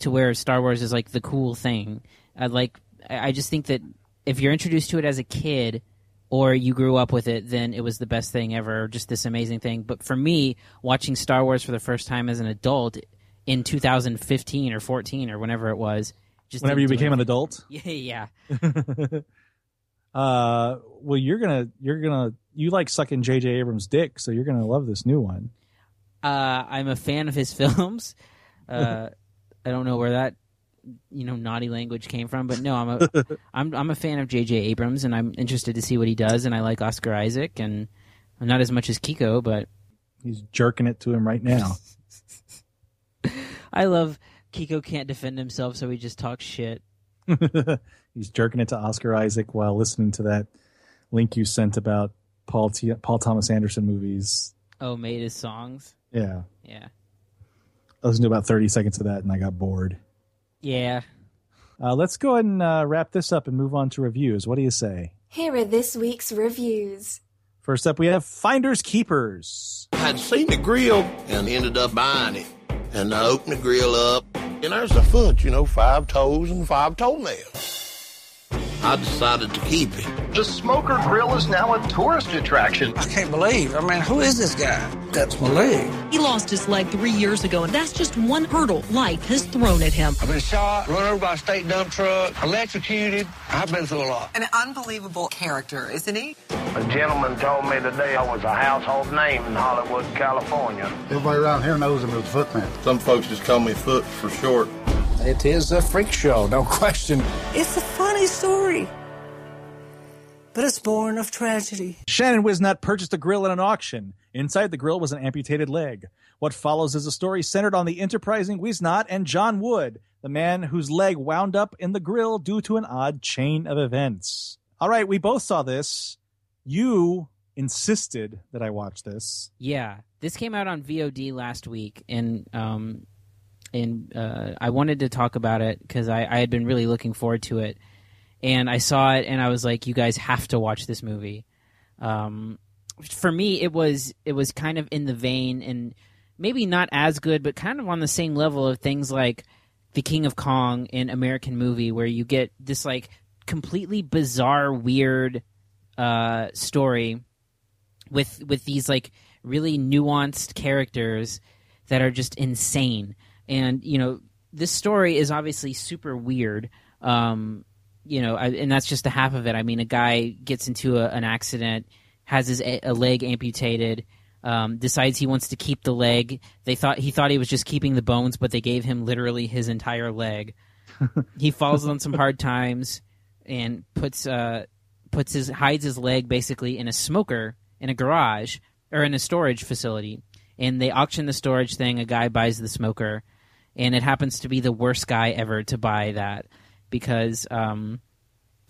to where Star Wars is like the cool thing. I like I I just think that if you're introduced to it as a kid or you grew up with it, then it was the best thing ever, just this amazing thing. But for me, watching Star Wars for the first time as an adult in 2015 or 14 or whenever it was, just Whenever you became an adult, [LAUGHS] Yeah, yeah. [LAUGHS] uh, well, you're gonna you're gonna you like sucking J.J. Abrams' dick, so you're gonna love this new one. Uh, I'm a fan of his [LAUGHS] films. Uh, I don't know where that you know naughty language came from, but no, I'm a I'm I'm a fan of J.J. Abrams, and I'm interested to see what he does. And I like Oscar Isaac, and not as much as Kiko, but He's jerking it to him right now. I love Kiko can't defend himself, so he just talks shit. [LAUGHS] He's jerking it to Oscar Isaac while listening to that link you sent about Paul T- Paul Thomas Anderson movies. Oh, made his songs. Yeah, Yeah, I listened to about 30 seconds of that and I got bored. yeah. Uh, let's go ahead and uh, wrap this up and move on to reviews. What do you say? Here are this week's reviews. First up, we have Finders Keepers. I'd seen the grill and ended up buying it. And I opened the grill up, and there's the foot, you know, five toes and five toenails. I decided to keep it. The Smoker Grill is now a tourist attraction. I can't believe. I mean, who is this guy? That's my leg. He lost his leg three years ago, and that's just one hurdle life has thrown at him. I've been shot, run over by a state dump truck, electrocuted. I've been through a lot. An unbelievable character, isn't he? A gentleman told me today I was a household name in Hollywood, California. Everybody around here knows him as Footman. Some folks just call me Foot for short. It is a freak show, no [LAUGHS] question. It's a funny story, but it's born of tragedy. Shannon Whisnant purchased a grill at an auction. Inside the grill was an amputated leg. What follows is a story centered on the enterprising Whisnant and John Wood, the man whose leg wound up in the grill due to an odd chain of events. All right, we both saw this. You insisted that I watch this. Yeah, this came out on VOD last week, and um, and uh, I wanted to talk about it because I, I had been really looking forward to it, and I saw it, and I was like, you guys have to watch this movie. Um, for me, it was it was kind of in the vein, and maybe not as good, but kind of on the same level of things like The King of Kong in American Movie, where you get this like completely bizarre, weird uh, story with with these like really nuanced characters that are just insane. And you know, this story is obviously super weird. Um, you know, I, and that's just the half of it. I mean, a guy gets into a, an accident, has his a, a leg amputated, um, decides he wants to keep the leg. They thought he thought he was just keeping the bones, but they gave him literally his entire leg. [LAUGHS] he falls on some hard times and puts uh, puts his hides his leg basically in a smoker in a garage or in a storage facility. And they auction the storage thing. A guy buys the smoker, and it happens to be the worst guy ever to buy that because um,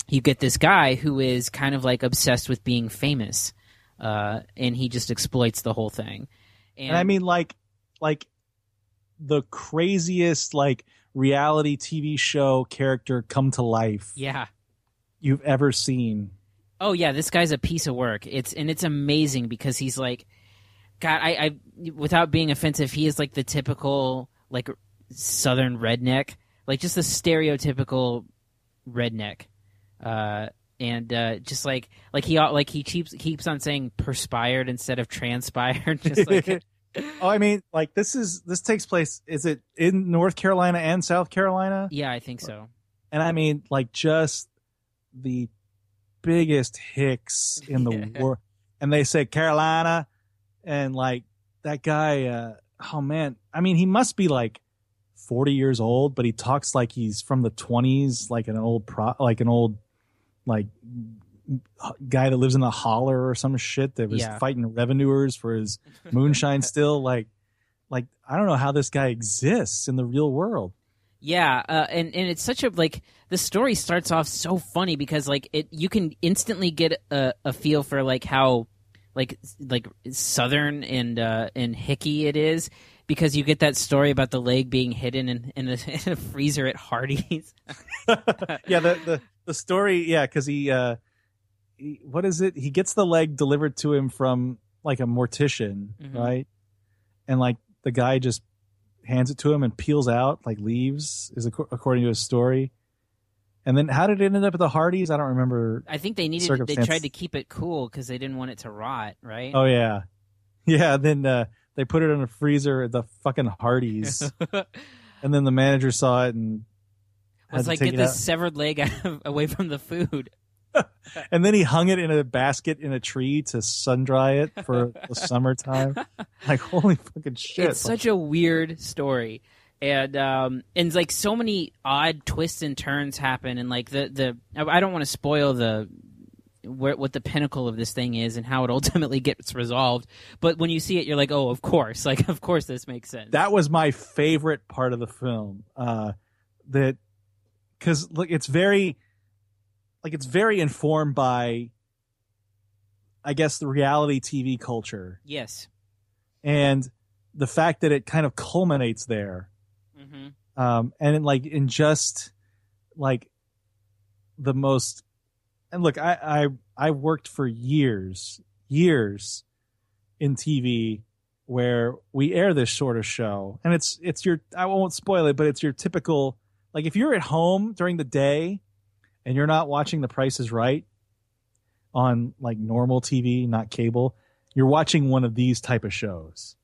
you get this guy who is kind of like obsessed with being famous, uh, and he just exploits the whole thing. And, And I mean, like, like the craziest like reality TV show character come to life yeah. you've ever seen. Oh yeah, this guy's a piece of work. It's and it's amazing because he's like, God, I, I without being offensive, he is like the typical like southern redneck, like just the stereotypical redneck, uh, and uh, just like like he like he keeps keeps on saying perspired instead of transpired, [LAUGHS] just like [LAUGHS] oh, I mean, like this is this takes place. Is it in North Carolina and South Carolina? yeah, I think so. And I mean, like just the biggest hicks in the [LAUGHS] Yeah. world. And they say Carolina, and like that guy. uh Oh man, I mean, he must be like forty years old, but he talks like he's from the twenties, like an old pro, like an old like guy that lives in a holler or some shit that was Yeah. fighting revenuers for his [LAUGHS] moonshine still like like i don't know how this guy exists in the real world Yeah, uh, and and it's such a like the story starts off so funny because like it you can instantly get a, a feel for like how like like southern and uh, and hicky it is because you get that story about the leg being hidden in in a, [LAUGHS] in a freezer at Hardee's. [LAUGHS] yeah the the, the story yeah because he uh he, what is it he gets the leg delivered to him from like a mortician Mhm. right and like the guy just hands it to him and peels out like leaves is ac- according to his story and then how did it end up at the Hardee's? I don't remember. I think they needed they tried to keep it cool because they didn't want it to rot, right? Oh yeah, [LAUGHS] yeah. Then uh, they put it in a freezer at the fucking Hardee's, [LAUGHS] and then the manager saw it and was like get this out. severed leg out of, away from the food. [LAUGHS] And then he hung it in a basket in a tree to sun dry it for the [LAUGHS] summertime. Like holy fucking shit! It's such a weird story, and um, and like so many odd twists and turns happen, and like the the I don't want to spoil the where, what the pinnacle of this thing is and how it [LAUGHS] ultimately gets resolved. But when you see it, you're like, oh, of course, [LAUGHS] like of course this makes sense. that was my favorite part of the film. Uh, that because look, it's very like it's very informed by, I guess, the reality TV culture yes. and the fact that it kind of culminates there. hmm um, and in, like in just like the most and look I, I i worked for years years in tv where we air this sort of show and it's it's your i won't spoil it but it's your typical like if you're at home during the day and you're not watching the price is right on like normal tv not cable you're watching one of these type of shows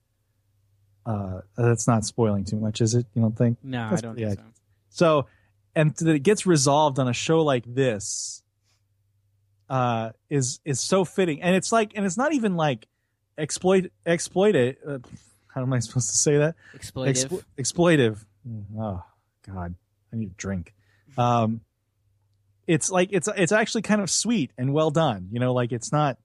uh that's not spoiling too much is it you don't think No, I don't yeah. think so. so, and that it gets resolved on a show like this, uh, is is so fitting, and it's like, and it's not even like exploit exploit it. Uh, how am I supposed to say that? Exploitive. Explo- exploitive. Oh God, I need a drink. Um, it's like it's it's actually kind of sweet and well done. You know, like it's not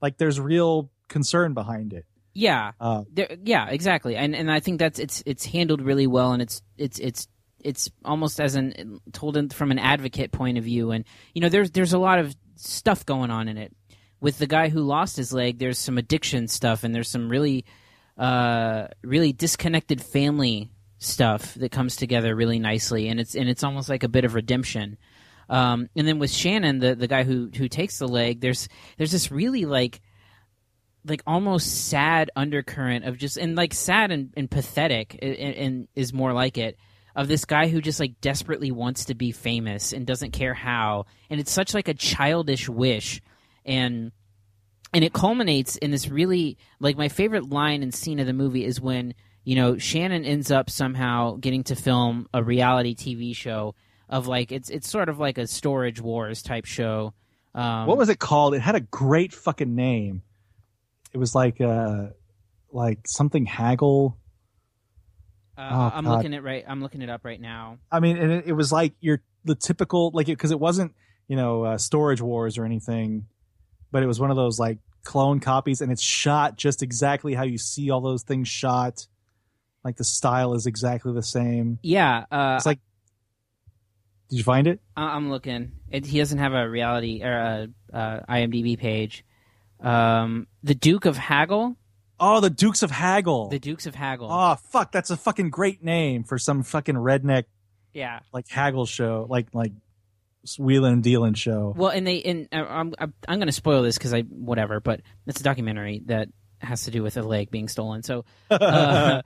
like there's real concern behind it. Yeah, Uh, there, yeah, exactly, and and I think that's it's it's handled really well, and it's it's it's it's almost as an told in, from an advocate point of view, and you know there's there's a lot of stuff going on in it. With the guy who lost his leg, there's some addiction stuff, and there's some really uh, really disconnected family stuff that comes together really nicely, and it's and it's almost like a bit of redemption. Um, and then with Shannon, the the guy who who takes the leg, there's there's this really like like almost sad undercurrent of just and like sad and, and pathetic and, and is more like it of this guy who just like desperately wants to be famous and doesn't care how and it's such like a childish wish and and it culminates in this really like my favorite line and scene of the movie is when you know Shannon ends up somehow getting to film a reality TV show of like it's it's sort of like a storage wars type show. Um, what was it called? It had a great fucking name. It was like uh like something Haggle. Uh, Oh, I'm God. looking at right. I'm looking it up right now. I mean, and it, it was like your the typical like because it wasn't you know uh, storage wars or anything, but it was one of those like clone copies, and it's shot just exactly how you see all those things shot. Like the style is exactly the same. Yeah, uh, It's like, did you find it? I- I'm looking. It, he doesn't have a reality or a, uh IMDb page. Um, the Duke of Haggle. Oh, the Dukes of Haggle. The Dukes of Haggle. Oh fuck, that's a fucking great name for some fucking redneck Yeah. like Haggle show, like like wheeling and dealing show. Well, and they and uh, I'm I'm, I'm going to spoil this because I whatever, but it's a documentary that has to do with a leg being stolen. So [LAUGHS] uh,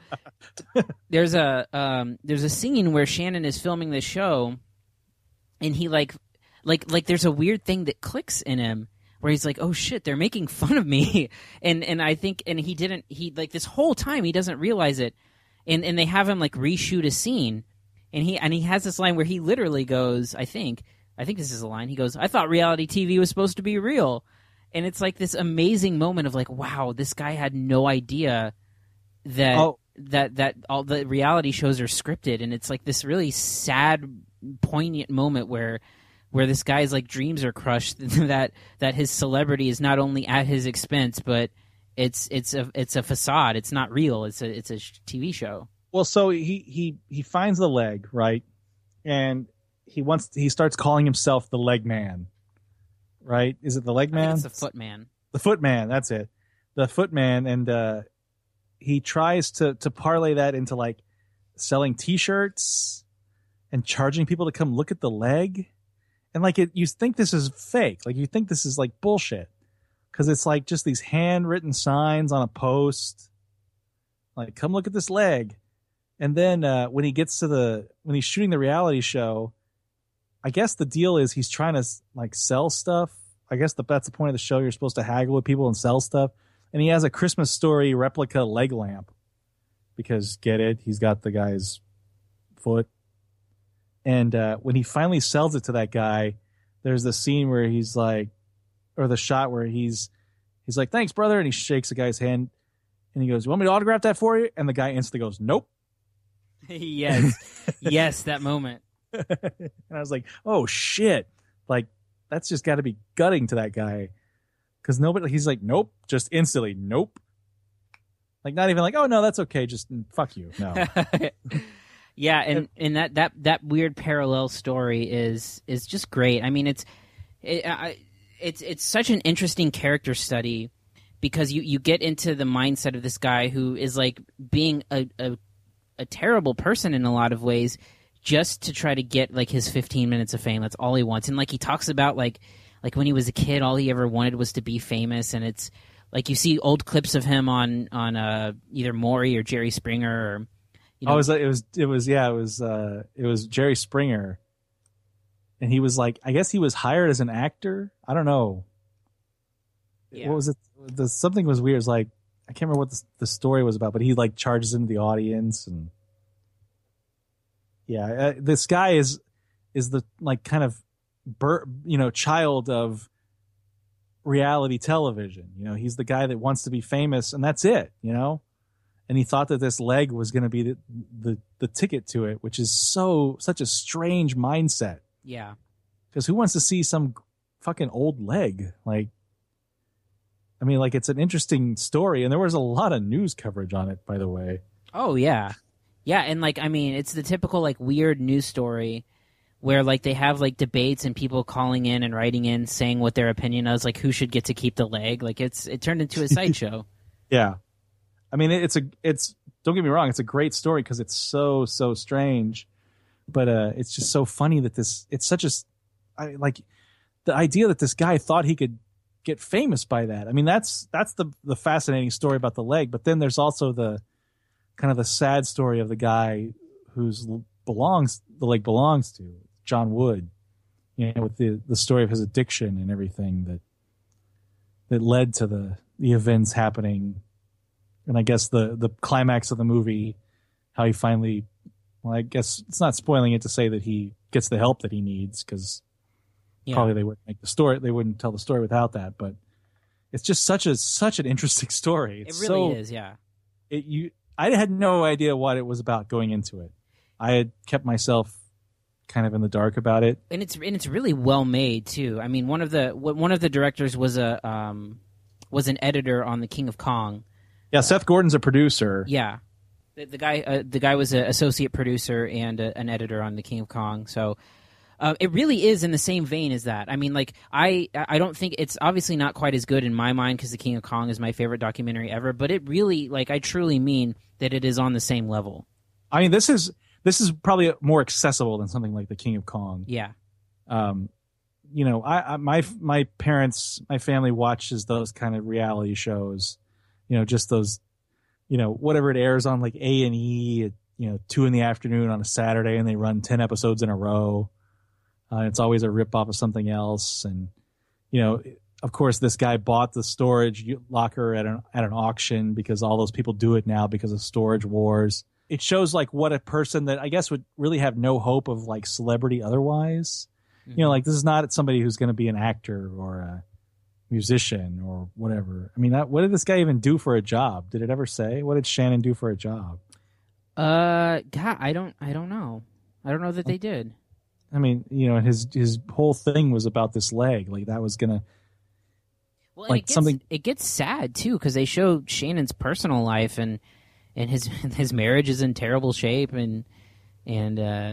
[LAUGHS] there's a um, there's a scene where Shannon is filming this show, and he like like like there's a weird thing that clicks in him where he's like, "Oh shit, they're making fun of me," [LAUGHS] and and I think and he didn't he like this whole time he doesn't realize it, and and they have him like reshoot a scene, and he and he has this line where he literally goes, I think I think this is a line. He goes, "I thought reality TV was supposed to be real," and it's like this amazing moment of like, wow, this guy had no idea that Oh. that that all the reality shows are scripted, and it's like this really sad, poignant moment where where this guy's like dreams are crushed [LAUGHS] that that his celebrity is not only at his expense but it's it's a it's a facade it's not real it's a it's a TV show Well, so he he he finds the leg right, and he wants he starts calling himself the leg man, right? Is it the leg man? Man? it's the footman the footman. That's it, the footman, and uh, he tries to to parlay that into like selling T-shirts and charging people to come look at the leg, and like it, you think this is fake, like you think this is like bullshit, because it's like just these handwritten signs on a post, like come look at this leg, and then uh, when he gets to the when he's shooting the reality show. I guess the deal is he's trying to like sell stuff. I guess the, that's the point of the show. You're supposed to haggle with people and sell stuff. And he has a Christmas story replica leg lamp because get it, he's got the guy's foot. And uh, when he finally sells it to that guy, there's the scene where he's like, or the shot where he's he's like, "Thanks, brother," and he shakes the guy's hand, and he goes, "You want me to autograph that for you?" And the guy instantly goes, "Nope." [LAUGHS] yes yes that moment [LAUGHS] and I was like, "Oh shit!" Like that's just got to be gutting to that guy, because nobody. He's like, "Nope," just instantly, "Nope." Like not even like, "Oh no, that's okay." Just mm, fuck you. No. [LAUGHS] yeah and and that that that weird parallel story is is just great. I mean it's it, I, it's it's such an interesting character study because you you get into the mindset of this guy who is like being a a, a terrible person in a lot of ways just to try to get like his 15 minutes of fame. That's all he wants. And like he talks about like like when he was a kid all he ever wanted was to be famous. And it's like you see old clips of him on on uh either Maury or Jerry Springer or you know oh, it was it was it was yeah, it was uh it was Jerry Springer, and he was like, I guess he was hired as an actor. I don't know. Yeah. What was it? The something was weird. It was like I can't remember what the, the story was about, but he like charges into the audience and yeah, uh, this guy is is the like kind of bur- you know child of reality television. You know, he's the guy that wants to be famous, and that's it. You know, and he thought that this leg was going to be the, the the ticket to it, which is so such a strange mindset. yeah Because who wants to see some fucking old leg? Like, I mean, like it's an interesting story, and there was a lot of news coverage on it, by the way. Oh yeah, Yeah, and like I mean, it's the typical like weird news story where like they have like debates and people calling in and writing in saying what their opinion is, like who should get to keep the leg. Like it's it turned into a [LAUGHS] sideshow. Yeah, I mean it's a it's don't get me wrong, it's a great story because it's so so strange, but uh, it's just so funny that this it's such a I, like the idea that this guy thought he could get famous by that. I mean that's that's the the fascinating story about the leg, but then there's also the kind of the sad story of the guy whose belongs the leg belongs to John Wood, you know, with the the story of his addiction and everything that that led to the the events happening, and I guess the the climax of the movie, how he finally, well, I guess it's not spoiling it to say that he gets the help that he needs because Yeah. probably they wouldn't make the story, they wouldn't tell the story without that, but. It's just such a such an interesting [LAUGHS] story. It It's really so, is, yeah. it, you I had no idea what it was about going into it. I had kept myself kind of in the dark about it. and it's and it's really well made too. I mean, one of the one of the directors was a um, was an editor on the King of Kong. Yeah, Seth Gordon's a producer. Yeah, the, the guy uh, the guy was an associate producer and a, an editor on the King of Kong. So. Uh, it really is in the same vein as that. I mean, like I, I don't think it's obviously not quite as good in my mind because the King of Kong is my favorite documentary ever. But it really, like, I truly mean that it is on the same level. I mean, this is this is probably more accessible than something like the King of Kong. Yeah, Um, you know, I, I my my parents, my family watches those kind of reality shows. You know, just those, you know, whatever it airs on like A and E at you know two in the afternoon on a Saturday, and they run ten episodes in a row. Uh, it's always a rip off of something else, and you know, of course, this guy bought the storage locker at an at an auction because all those people do it now because of storage wars. It shows like what a person that I guess would really have no hope of like celebrity otherwise. You know, like this is not somebody who's going to be an actor or a musician or whatever. I mean, that, what did this guy even do for a job? Did it ever say? What did Shannon do for a job? uh, God, I don't, I don't know. I don't know that they did. I mean, you know, his his whole thing was about this leg. Like that was gonna Well, like it gets, something. It gets sad too because they show Shannon's personal life and and his [LAUGHS] his marriage is in terrible shape and and uh,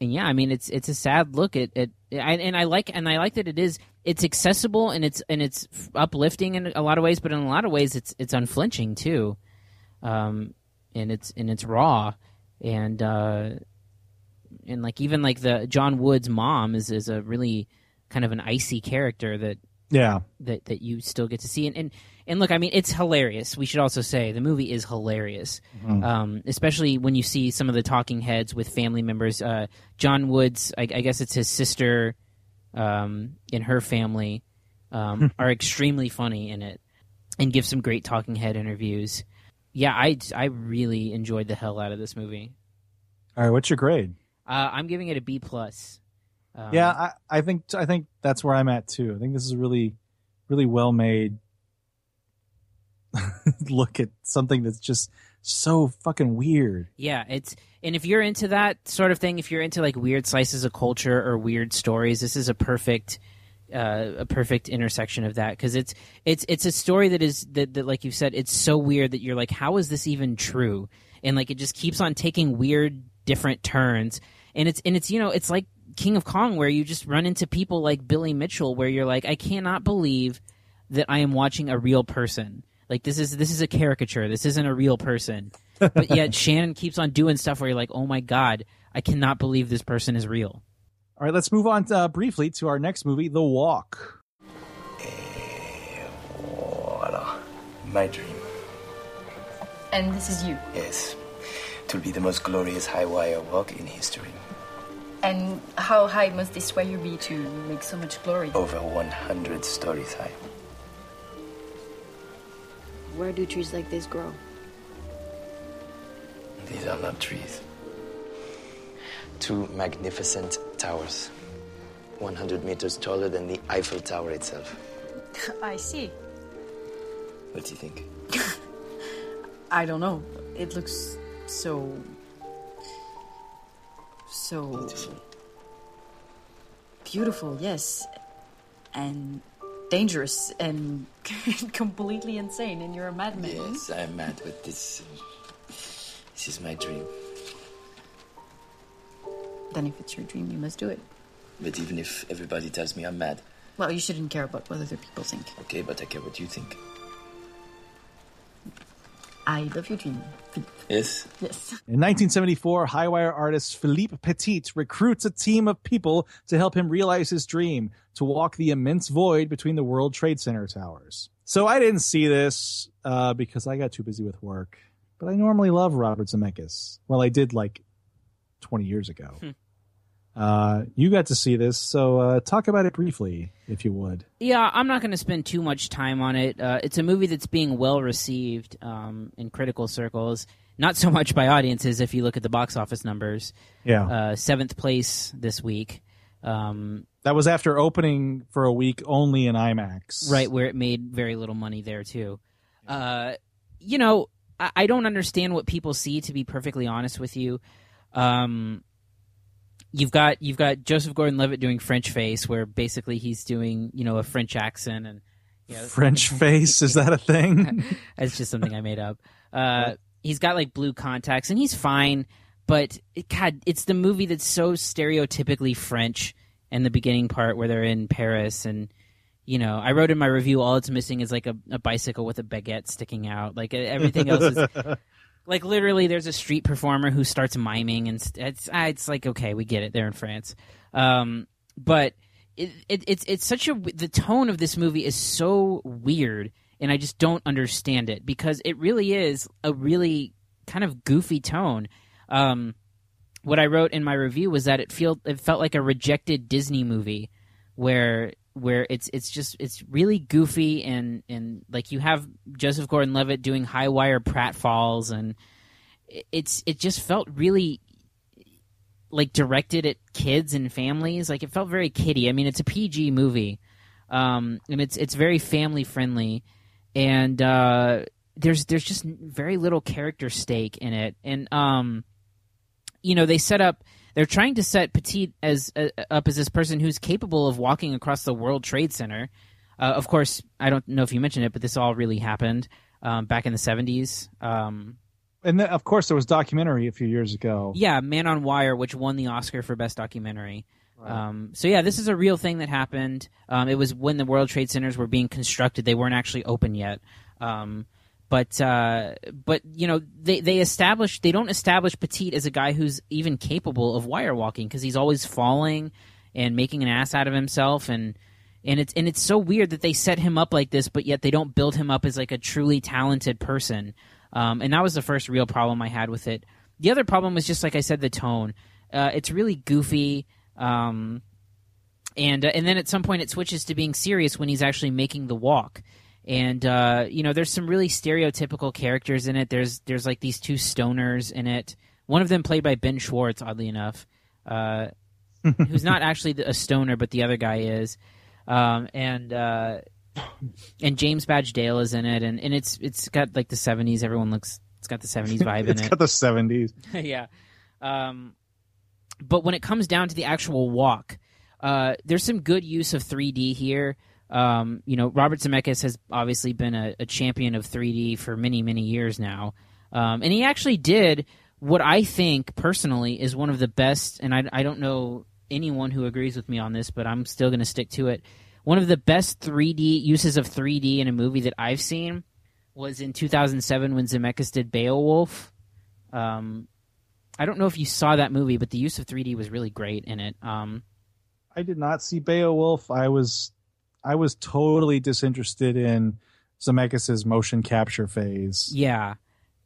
and yeah, I mean it's it's a sad look at at and I like and I like that it is it's accessible and it's and it's uplifting in a lot of ways, but in a lot of ways it's it's unflinching too, um, and it's and it's raw. And uh, and like even like the John Wood's mom is is a really kind of an icy character that Yeah, that that you still get to see. And and, and look i mean it's hilarious. We should also say the movie is hilarious. Mhm. um, especially when you see some of the talking heads with family members. Uh, john woods I, I guess it's his sister um, and her family um, are extremely funny in it and give some great talking head interviews. Yeah i i really enjoyed the hell out of this movie. All right, what's your grade? uh, i'm giving it a b plus. Um, yeah, I, I think I think that's where I'm at too. I think this is a really, really well made. [LAUGHS] Look at something that's just so fucking weird. Yeah, it's and if you're into that sort of thing, if you're into like weird slices of culture or weird stories, this is a perfect uh, a perfect intersection of that because it's it's it's a story that is that, that like you said, it's so weird that you're like, how is this even true? And like it just keeps on taking weird different turns, and it's and it's you know it's like King of Kong where you just run into people like Billy Mitchell where you're like, I cannot believe that I am watching a real person. Like this is this is a caricature. This isn't a real person. But [LAUGHS] yet Shannon keeps on doing stuff where you're like, oh my god, I cannot believe this person is real. All right, let's move on uh, briefly to our next movie, The Walk. Voila. My dream. And this is you. Yes. It will be the most glorious high wire walk in history. And how high must this wire be to make so much glory? Over 100 stories high. Where do trees like this grow? These are not trees. Two magnificent towers. 100 meters taller than the Eiffel Tower itself. [LAUGHS] I see. What do you think? [LAUGHS] I don't know. It looks so. so. Beautiful. Beautiful, yes. And dangerous and [LAUGHS] completely insane, and you're a madman. Yes, I'm mad, but this. This is my dream. Then, if it's your dream, you must do it. But even if everybody tells me I'm mad. Well, you shouldn't care about what other people think. Okay, but I care what you think. I love your dream. Yes? Yes. In 1974, Highwire artist Philippe Petit recruits a team of people to help him realize his dream to walk the immense void between the World Trade Center towers. So I didn't see this uh, because I got too busy with work. But I normally love Robert Zemeckis. Well, I did like 20 years ago. Uh, you got to see this, so uh, talk about it briefly, if you would. Yeah, I'm not going to spend too much time on it. Uh, it's a movie that's being well received um, in critical circles. Not so much by audiences if you look at the box office numbers. Yeah. Uh, seventh place this week. Um, That was after opening for a week only in IMAX. right where it made very little money there too. Uh, you know, I, I don't understand what people see. To be perfectly honest with you, um, you've got you've got Joseph Gordon-Levitt doing French face, where basically he's doing you know a French accent and you know, French [LAUGHS] face, is that a thing? [LAUGHS] That's just something I made up. Uh, he's got like blue contacts and he's fine, but it, God, it's the movie that's so stereotypically French. And the beginning part where they're in Paris, and you know, I wrote in my review, all it's missing is like a, a bicycle with a baguette sticking out. Like everything else is [LAUGHS] like literally there's a street performer who starts miming and it's ah, it's like okay we get it they're in France. Um, but it, it, it's it's such a the tone of this movie is so weird and I just don't understand it because it really is a really kind of goofy tone. Um, what I wrote in my review was that it feel it felt like a rejected Disney movie where where it's it's just it's really goofy and and like you have Joseph Gordon-Levitt doing high wire pratfalls and it's it just felt really like directed at kids and families. Like it felt very kiddie. I mean it's a PG movie um and it's it's very family friendly and uh there's there's just very little character stake in it. And um you know they set up they're trying to set Petit as uh, up as this person who's capable of walking across the World Trade Center. Uh, of course, I don't know if you mentioned it, but this all really happened um, back in the seventies. Um, and then, of course, there was documentary a few years ago. yeah, Man on Wire, which won the Oscar for best documentary. Um, so yeah, this is a real thing that happened. Um, it was when the World Trade Centers were being constructed; they weren't actually open yet. Um, but uh, but you know they they establish they don't establish Petit as a guy who's even capable of wire walking because he's always falling and making an ass out of himself and and it's and it's so weird that they set him up like this, but yet they don't build him up as like a truly talented person. Um, and that was the first real problem I had with it. The other problem was just like I said, the tone. Uh, it's really goofy. Um, and uh, and then at some point it switches to being serious when he's actually making the walk and uh, you know there's some really stereotypical characters in it there's there's like these two stoners in it one of them played by ben schwartz oddly enough uh, who's not actually a stoner but the other guy is um, and uh, and james badge dale is in it and, and it's it's got like the 70s everyone looks it's got the 70s vibe in [LAUGHS] it's It's got the 70s. [LAUGHS] yeah. Um, but when it comes down to the actual walk, uh, there's some good use of 3D here. Um, you know, Robert Zemeckis has obviously been a, a champion of 3D for many, many years now. Um, and he actually did what I think personally is one of the best, and I, I don't know anyone who agrees with me on this, but I'm still going to stick to it. One of the best 3D uses of 3D in a movie that I've seen was in 2007 when Zemeckis did Beowulf. Um, I don't know if you saw that movie, but the use of 3D was really great in it. Um, I did not see Beowulf. I was I was totally disinterested in Zemeckis's motion capture phase. yeah,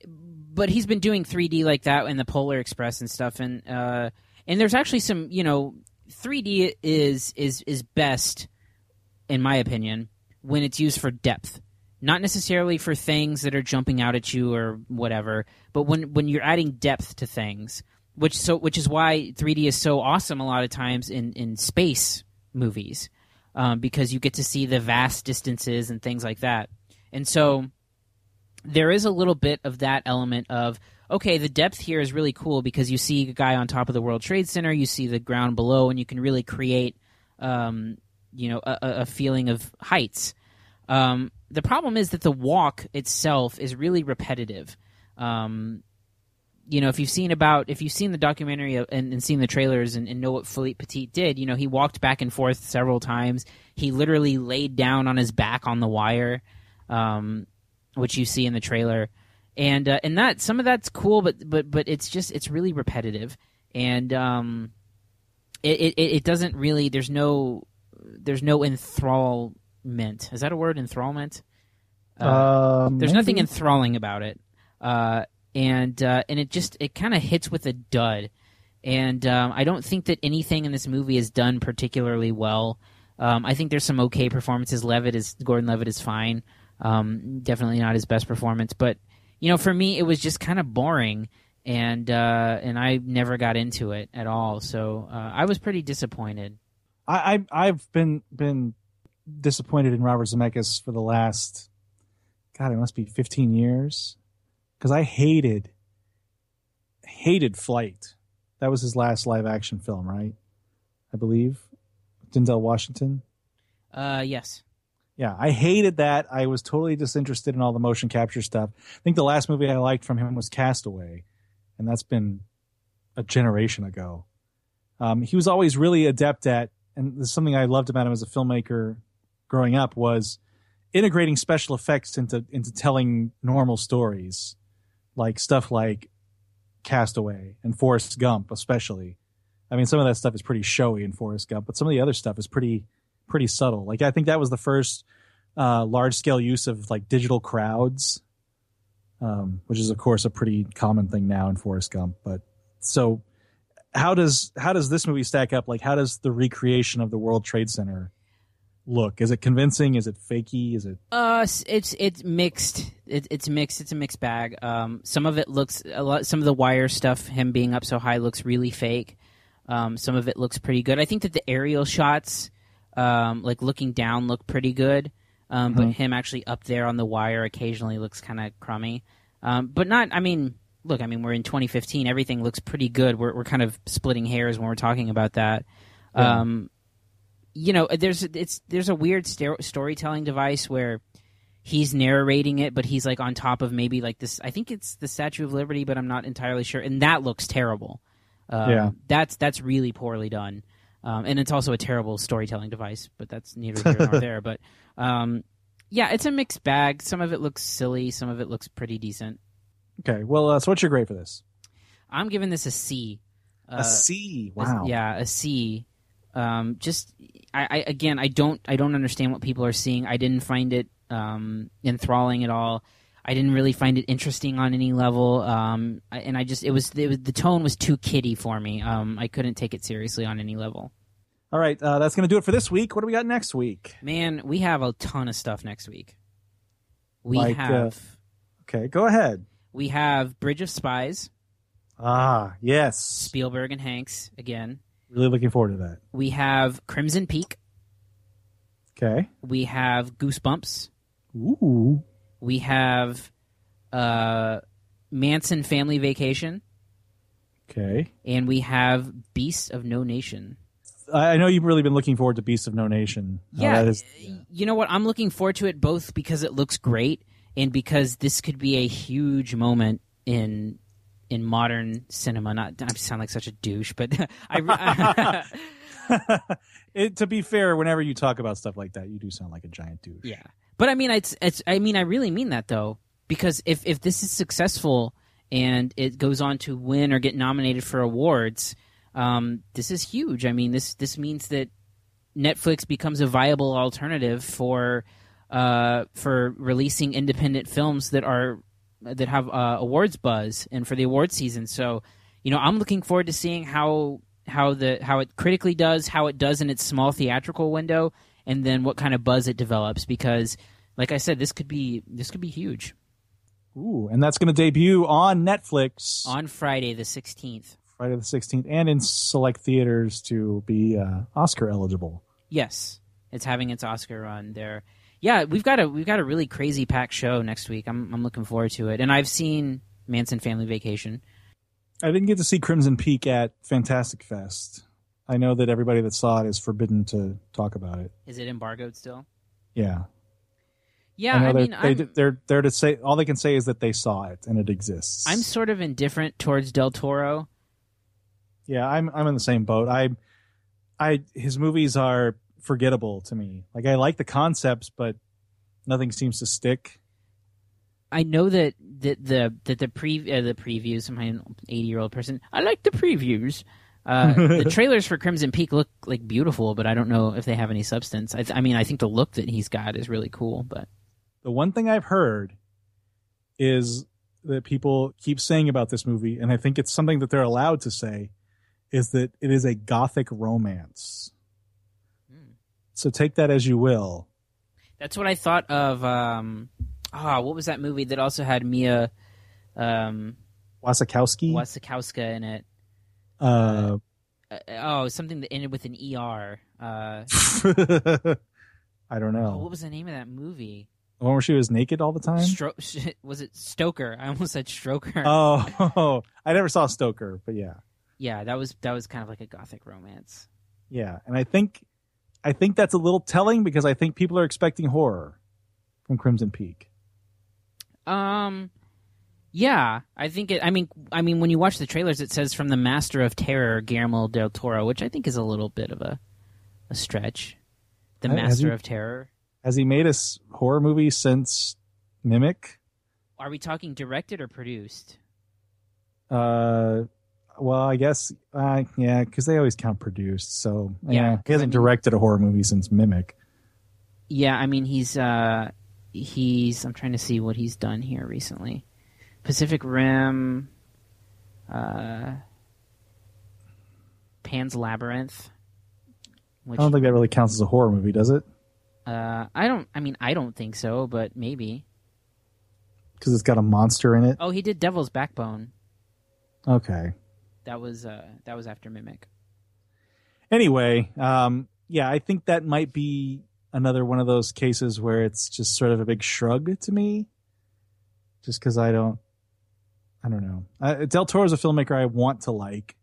but he's been doing 3D like that in the Polar Express and stuff, and uh, and there's actually some, you know, 3D is is is best, in my opinion, when it's used for depth. Not necessarily for things that are jumping out at you or whatever, but when when you're adding depth to things, which so which is why 3D is so awesome a lot of times in in space movies, um, because you get to see the vast distances and things like that, and so there is a little bit of that element of okay, the depth here is really cool because you see a guy on top of the World Trade Center, you see the ground below, and you can really create, um, you know, a, a feeling of heights. Um, the problem is that the walk itself is really repetitive. Um, you know, if you've seen about if you've seen the documentary and, and seen the trailers and, and know what Philippe Petit did, you know, he walked back and forth several times. He literally laid down on his back on the wire, um, which you see in the trailer, and uh, and that some of that's cool, but but but it's just it's really repetitive, and um, it it, it doesn't really there's no there's no enthrallment. Is that a word? Enthrallment. Uh, there's nothing enthralling about it, uh, and uh, and it just it kind of hits with a dud. And um, I don't think that anything in this movie is done particularly well. Um, I think there's some okay performances. Levitt is Gordon Levitt is fine. Um, definitely not his best performance, but you know, for me, it was just kind of boring, and uh, and I never got into it at all. So uh, I was pretty disappointed. I, I I've been been disappointed in Robert Zemeckis for the last God, it must be 15 years because I hated hated Flight. That was his last live action film, right? I believe Denzel Washington. Uh, yes. Yeah, I hated that. I was totally disinterested in all the motion capture stuff. I think the last movie I liked from him was Castaway, and that's been a generation ago. Um, he was always really adept at, and something I loved about him as a filmmaker growing up was integrating special effects into into telling normal stories, like stuff like Castaway and Forrest Gump, especially. I mean, some of that stuff is pretty showy in Forrest Gump, but some of the other stuff is pretty pretty subtle. Like I think that was the first uh, large scale use of like digital crowds, um, which is of course a pretty common thing now in Forrest Gump. But so how does how does this movie stack up? Like how does the recreation of the World Trade Center look? Is it convincing? Is it fakey? Is it Uh, it's it's mixed. It, it's mixed. It's a mixed bag. Um, some of it looks a lot. Some of the wire stuff, him being up so high, looks really fake. Um, some of it looks pretty good. I think that the aerial shots, um, like looking down, look pretty good. Um, But Mhm. him actually up there on the wire occasionally looks kind of crummy. Um, but not. I mean, look. I mean, we're in 2015. Everything looks pretty good. We're we're kind of splitting hairs when we're talking about that. Yeah. Um, you know, there's it's there's a weird sto- storytelling device where he's narrating it, but he's like on top of maybe like this. I think it's the Statue of Liberty, but I'm not entirely sure. And that looks terrible. Um, Yeah. that's that's really poorly done, um, and it's also a terrible storytelling device. But that's neither here nor [LAUGHS] there. But um, yeah, it's a mixed bag. Some of it looks silly. Some of it looks pretty decent. okay? Well, uh, so what's your grade for this? I'm giving this a C. Uh, a C. a- Wow. yeah, a C. Um, just I, I again I don't I don't understand what people are seeing. I didn't find it um, enthralling at all. I didn't really find it interesting on any level. Um, and I just it was, it was the tone was too kiddie for me. Um, I couldn't take it seriously on any level. All right, uh, that's going to do it for this week. What do we got next week? Man, we have a ton of stuff next week. We Like, uh, have Okay, go ahead. we have Bridge of Spies, Ah, yes. Spielberg and Hanks again. Really looking forward to that. We have Crimson Peak. Okay. We have Goosebumps. Ooh. We have uh, Manson Family Vacation, Okay. and we have Beasts of No Nation. I know you've really been looking forward to Beasts of No Nation. Yeah, that is, you know what? I'm looking forward to it both because it looks great and because this could be a huge moment in in modern cinema. Not I sound like such a douche, but [LAUGHS] I, [LAUGHS] it, to be fair, whenever you talk about stuff like that, you do sound like a giant douche. Yeah. But I mean, it's, it's I mean, I really mean that though, because if if this is successful and it goes on to win or get nominated for awards, um, this is huge. I mean, this this means that Netflix becomes a viable alternative for uh, for releasing independent films that are that have uh, awards buzz and for the award season. So, you know, I'm looking forward to seeing how how the how it critically does, how it does in its small theatrical window, and then what kind of buzz it develops. Because, like I said, this could be this could be huge Ooh, and that's going to debut on Netflix on Friday the 16th. Friday the 16th and in select theaters to be uh, Oscar eligible. Yes, it's having its Oscar run there. Yeah, we've got a we've got a really crazy packed show next week. I'm I'm looking forward to it. And I've seen Manson Family Vacation. I didn't get to see Crimson Peak at Fantastic Fest. I know that everybody that saw it is forbidden to talk about it. Is it embargoed still? Yeah. Yeah, I I they're, mean, they, I'm- they're they're to say all they can say is that they saw it and it exists. I'm sort of indifferent towards Del Toro. Yeah, I'm I'm in the same boat. I I his movies are forgettable to me. Like I like the concepts, but nothing seems to stick. I know that the the that the pre uh, the previews. I'm an 80 year old person. I like the previews. Uh, [LAUGHS] the trailers for Crimson Peak look like beautiful, but I don't know if they have any substance. I, th- I mean, I think the look that he's got is really cool, but The one thing I've heard is that people keep saying about this movie, and I think it's something that they're allowed to say, is that it is a gothic romance. So take that as you will. that's what I thought of. Um, ah, what was that movie that also had Mia um, Wasikowski. Wasikowska in it? uh, Uh, oh, something that ended with an er. Uh, [LAUGHS] I don't oh, know. what was the name of that movie? The one where she was naked all the time. Stro- [LAUGHS] was it Stoker? I almost said Stroker. [LAUGHS] Oh, I never saw Stoker, but yeah, yeah, that was that was kind of like a gothic romance. yeah, and I think, I think that's a little telling because I think people are expecting horror from Crimson Peak. Um, yeah, I think it. I mean, I mean, when you watch the trailers, it says from the Master of Terror, Guillermo del Toro, which I think is a little bit of a a stretch. The has Master he- of Terror. Has he made a horror movie since Mimic? Are we talking directed or produced? Uh, well, I guess, uh, yeah, because they always count produced. So yeah, Yeah, he hasn't directed a horror movie since Mimic. Yeah, I mean, he's uh, he's. I'm trying to see what he's done here recently. Pacific Rim, uh, Pan's Labyrinth. Which I don't think that really counts as a horror movie, does it? uh, I don't. I mean, I don't think so, but maybe. Because it's got a monster in it. Oh, he did Devil's Backbone. Okay. That was uh, that was after Mimic. Anyway, um, yeah, I think that might be another one of those cases where it's just sort of a big shrug to me. Just because I don't, I don't know. Uh, Del Toro's a filmmaker I want to like.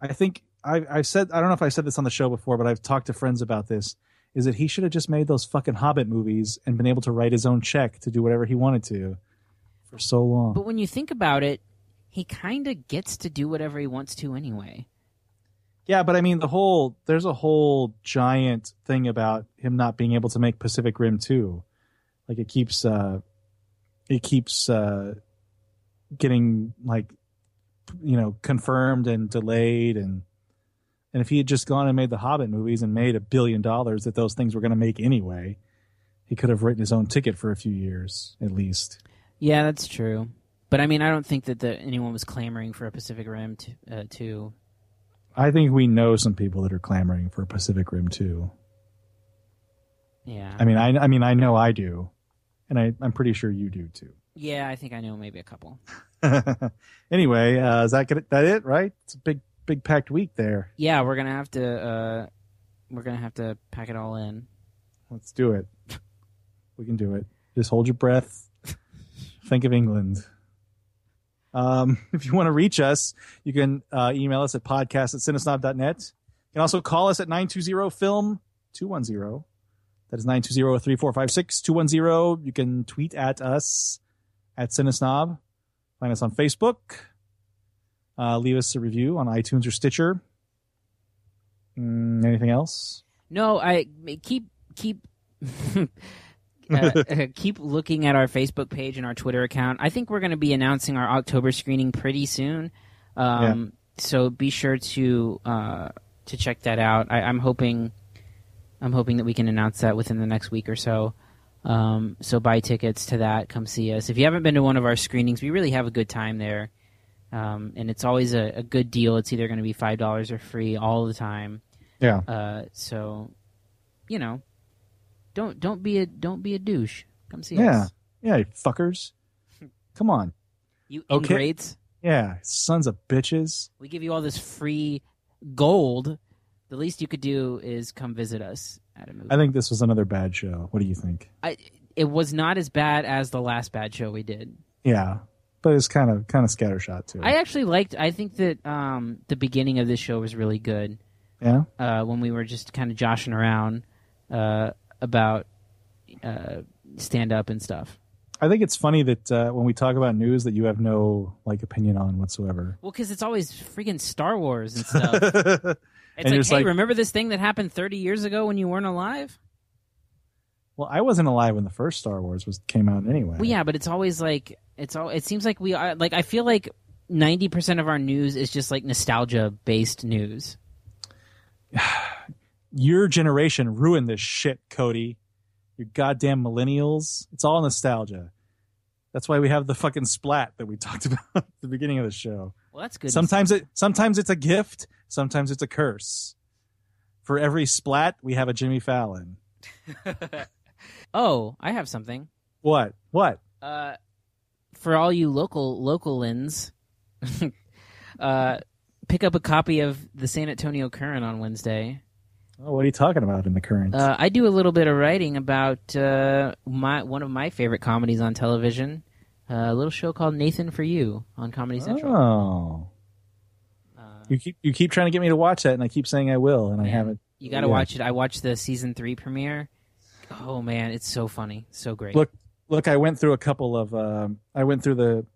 I think I, I've said I don't know if I said this on the show before, but I've talked to friends about this. Is that he should have just made those fucking Hobbit movies and been able to write his own check to do whatever he wanted to for so long. But when you think about it, he kind of gets to do whatever he wants to anyway. Yeah, but I mean the whole there's a whole giant thing about him not being able to make Pacific Rim 2. Like it keeps uh it keeps uh getting like you know confirmed and delayed and and if he had just gone and made the Hobbit movies and made a billion dollars that those things were going to make anyway, he could have written his own ticket for a few years at least. Yeah, that's true. But I mean, I don't think that the, anyone was clamoring for a Pacific Rim t- uh, two. I think we know some people that are clamoring for a Pacific Rim 2. Yeah. I mean, I, I mean, I know I do, and I, I'm pretty sure you do too. Yeah, I think I know maybe a couple. [LAUGHS] anyway, uh, is that good, that it? Right? It's a big, big packed week there. Yeah, we're gonna have to uh, we're gonna have to pack it all in. Let's do it. We can do it. Just hold your breath. Think of England. Um, [LAUGHS] if you want to reach us, you can uh, email us at podcast at cinesnob.net. You can also call us at 920-film-210. That is 920-3456-210. You can tweet at us at Cinesnob. Find us on Facebook. Uh, leave us a review on iTunes or Stitcher. Mm, anything else? No, I keep keep [LAUGHS] uh, [LAUGHS] uh, keep looking at our Facebook page and our Twitter account. I think we're going to be announcing our October screening pretty soon. Um, So be sure to uh, to check that out. I, I'm hoping I'm hoping that we can announce that within the next week or so. Um, so buy tickets to that. Come see us. If you haven't been to one of our screenings, we really have a good time there. Um, and it's always a, a good deal. It's either going to be five dollars or free all the time. Yeah. Uh, so, you know, don't don't be a don't be a douche. Come see Yeah. us. Yeah, you fuckers. [LAUGHS] Come on. You Okay. ingrates. Yeah, sons of bitches. We give you all this free gold. The least you could do is come visit us at a movie. I think this was another bad show. What do you think? I, it was not as bad as the last bad show we did. Yeah, but it's kind of kind of scattershot too. I actually liked. I think that um, the beginning of this show was really good. Yeah? Uh, when we were just kind of joshing around uh, about uh, stand up and stuff. I think it's funny that uh, when we talk about news, that you have no like opinion on whatsoever. Well, because it's always freaking Star Wars and stuff. [LAUGHS] and It's like, hey, like, remember this thing that happened 30 years ago when you weren't alive? well, I wasn't alive when the first Star Wars was came out anyway. Well, yeah, but it's always like it's all. It seems like we are like I feel like 90 percent of our news is just like nostalgia based news. [SIGHS] [SIGHS] Your generation ruined this shit, Cody. You goddamn millennials. It's all nostalgia. That's why we have the fucking splat that we [LAUGHS] talked about at the beginning of the show. Well, that's good. Sometimes it sometimes it's a gift, sometimes it's a curse. For every splat, we have a Jimmy Fallon. [LAUGHS] oh, I have something. What? What? Uh, for all you local localins, [LAUGHS] uh, pick up a copy of the San Antonio Current on Wednesday. Oh, what are you talking about in the current? Uh, I do a little bit of writing about uh, my one of my favorite comedies on television, uh, a little show called Nathan for You on Comedy Central. Oh. you keep you keep trying to get me to watch that, and I keep saying I will, and I haven't. You got to Yeah. watch it. I watched the season three premiere. Oh man, it's so funny, so great. Look, look! I went through a couple of. Um, I went through the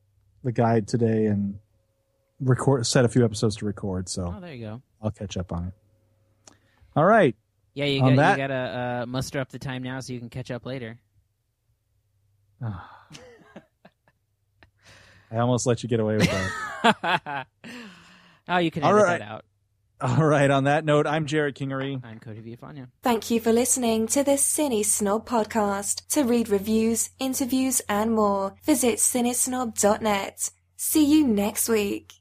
the guide today and record set a few episodes to record, so oh, there you go. I'll catch up on it. All right. Yeah, you got that- you got to uh, muster up the time now so you can catch up later. [SIGHS] I almost let you get away with that. [LAUGHS] oh, you can edit right. that out. All right. On that note, I'm Jerrod Kingery. I'm Cody Villafana. Thank you for listening to the Cinesnob podcast. To read reviews, interviews, and more, visit cinesnob.net. See you next week.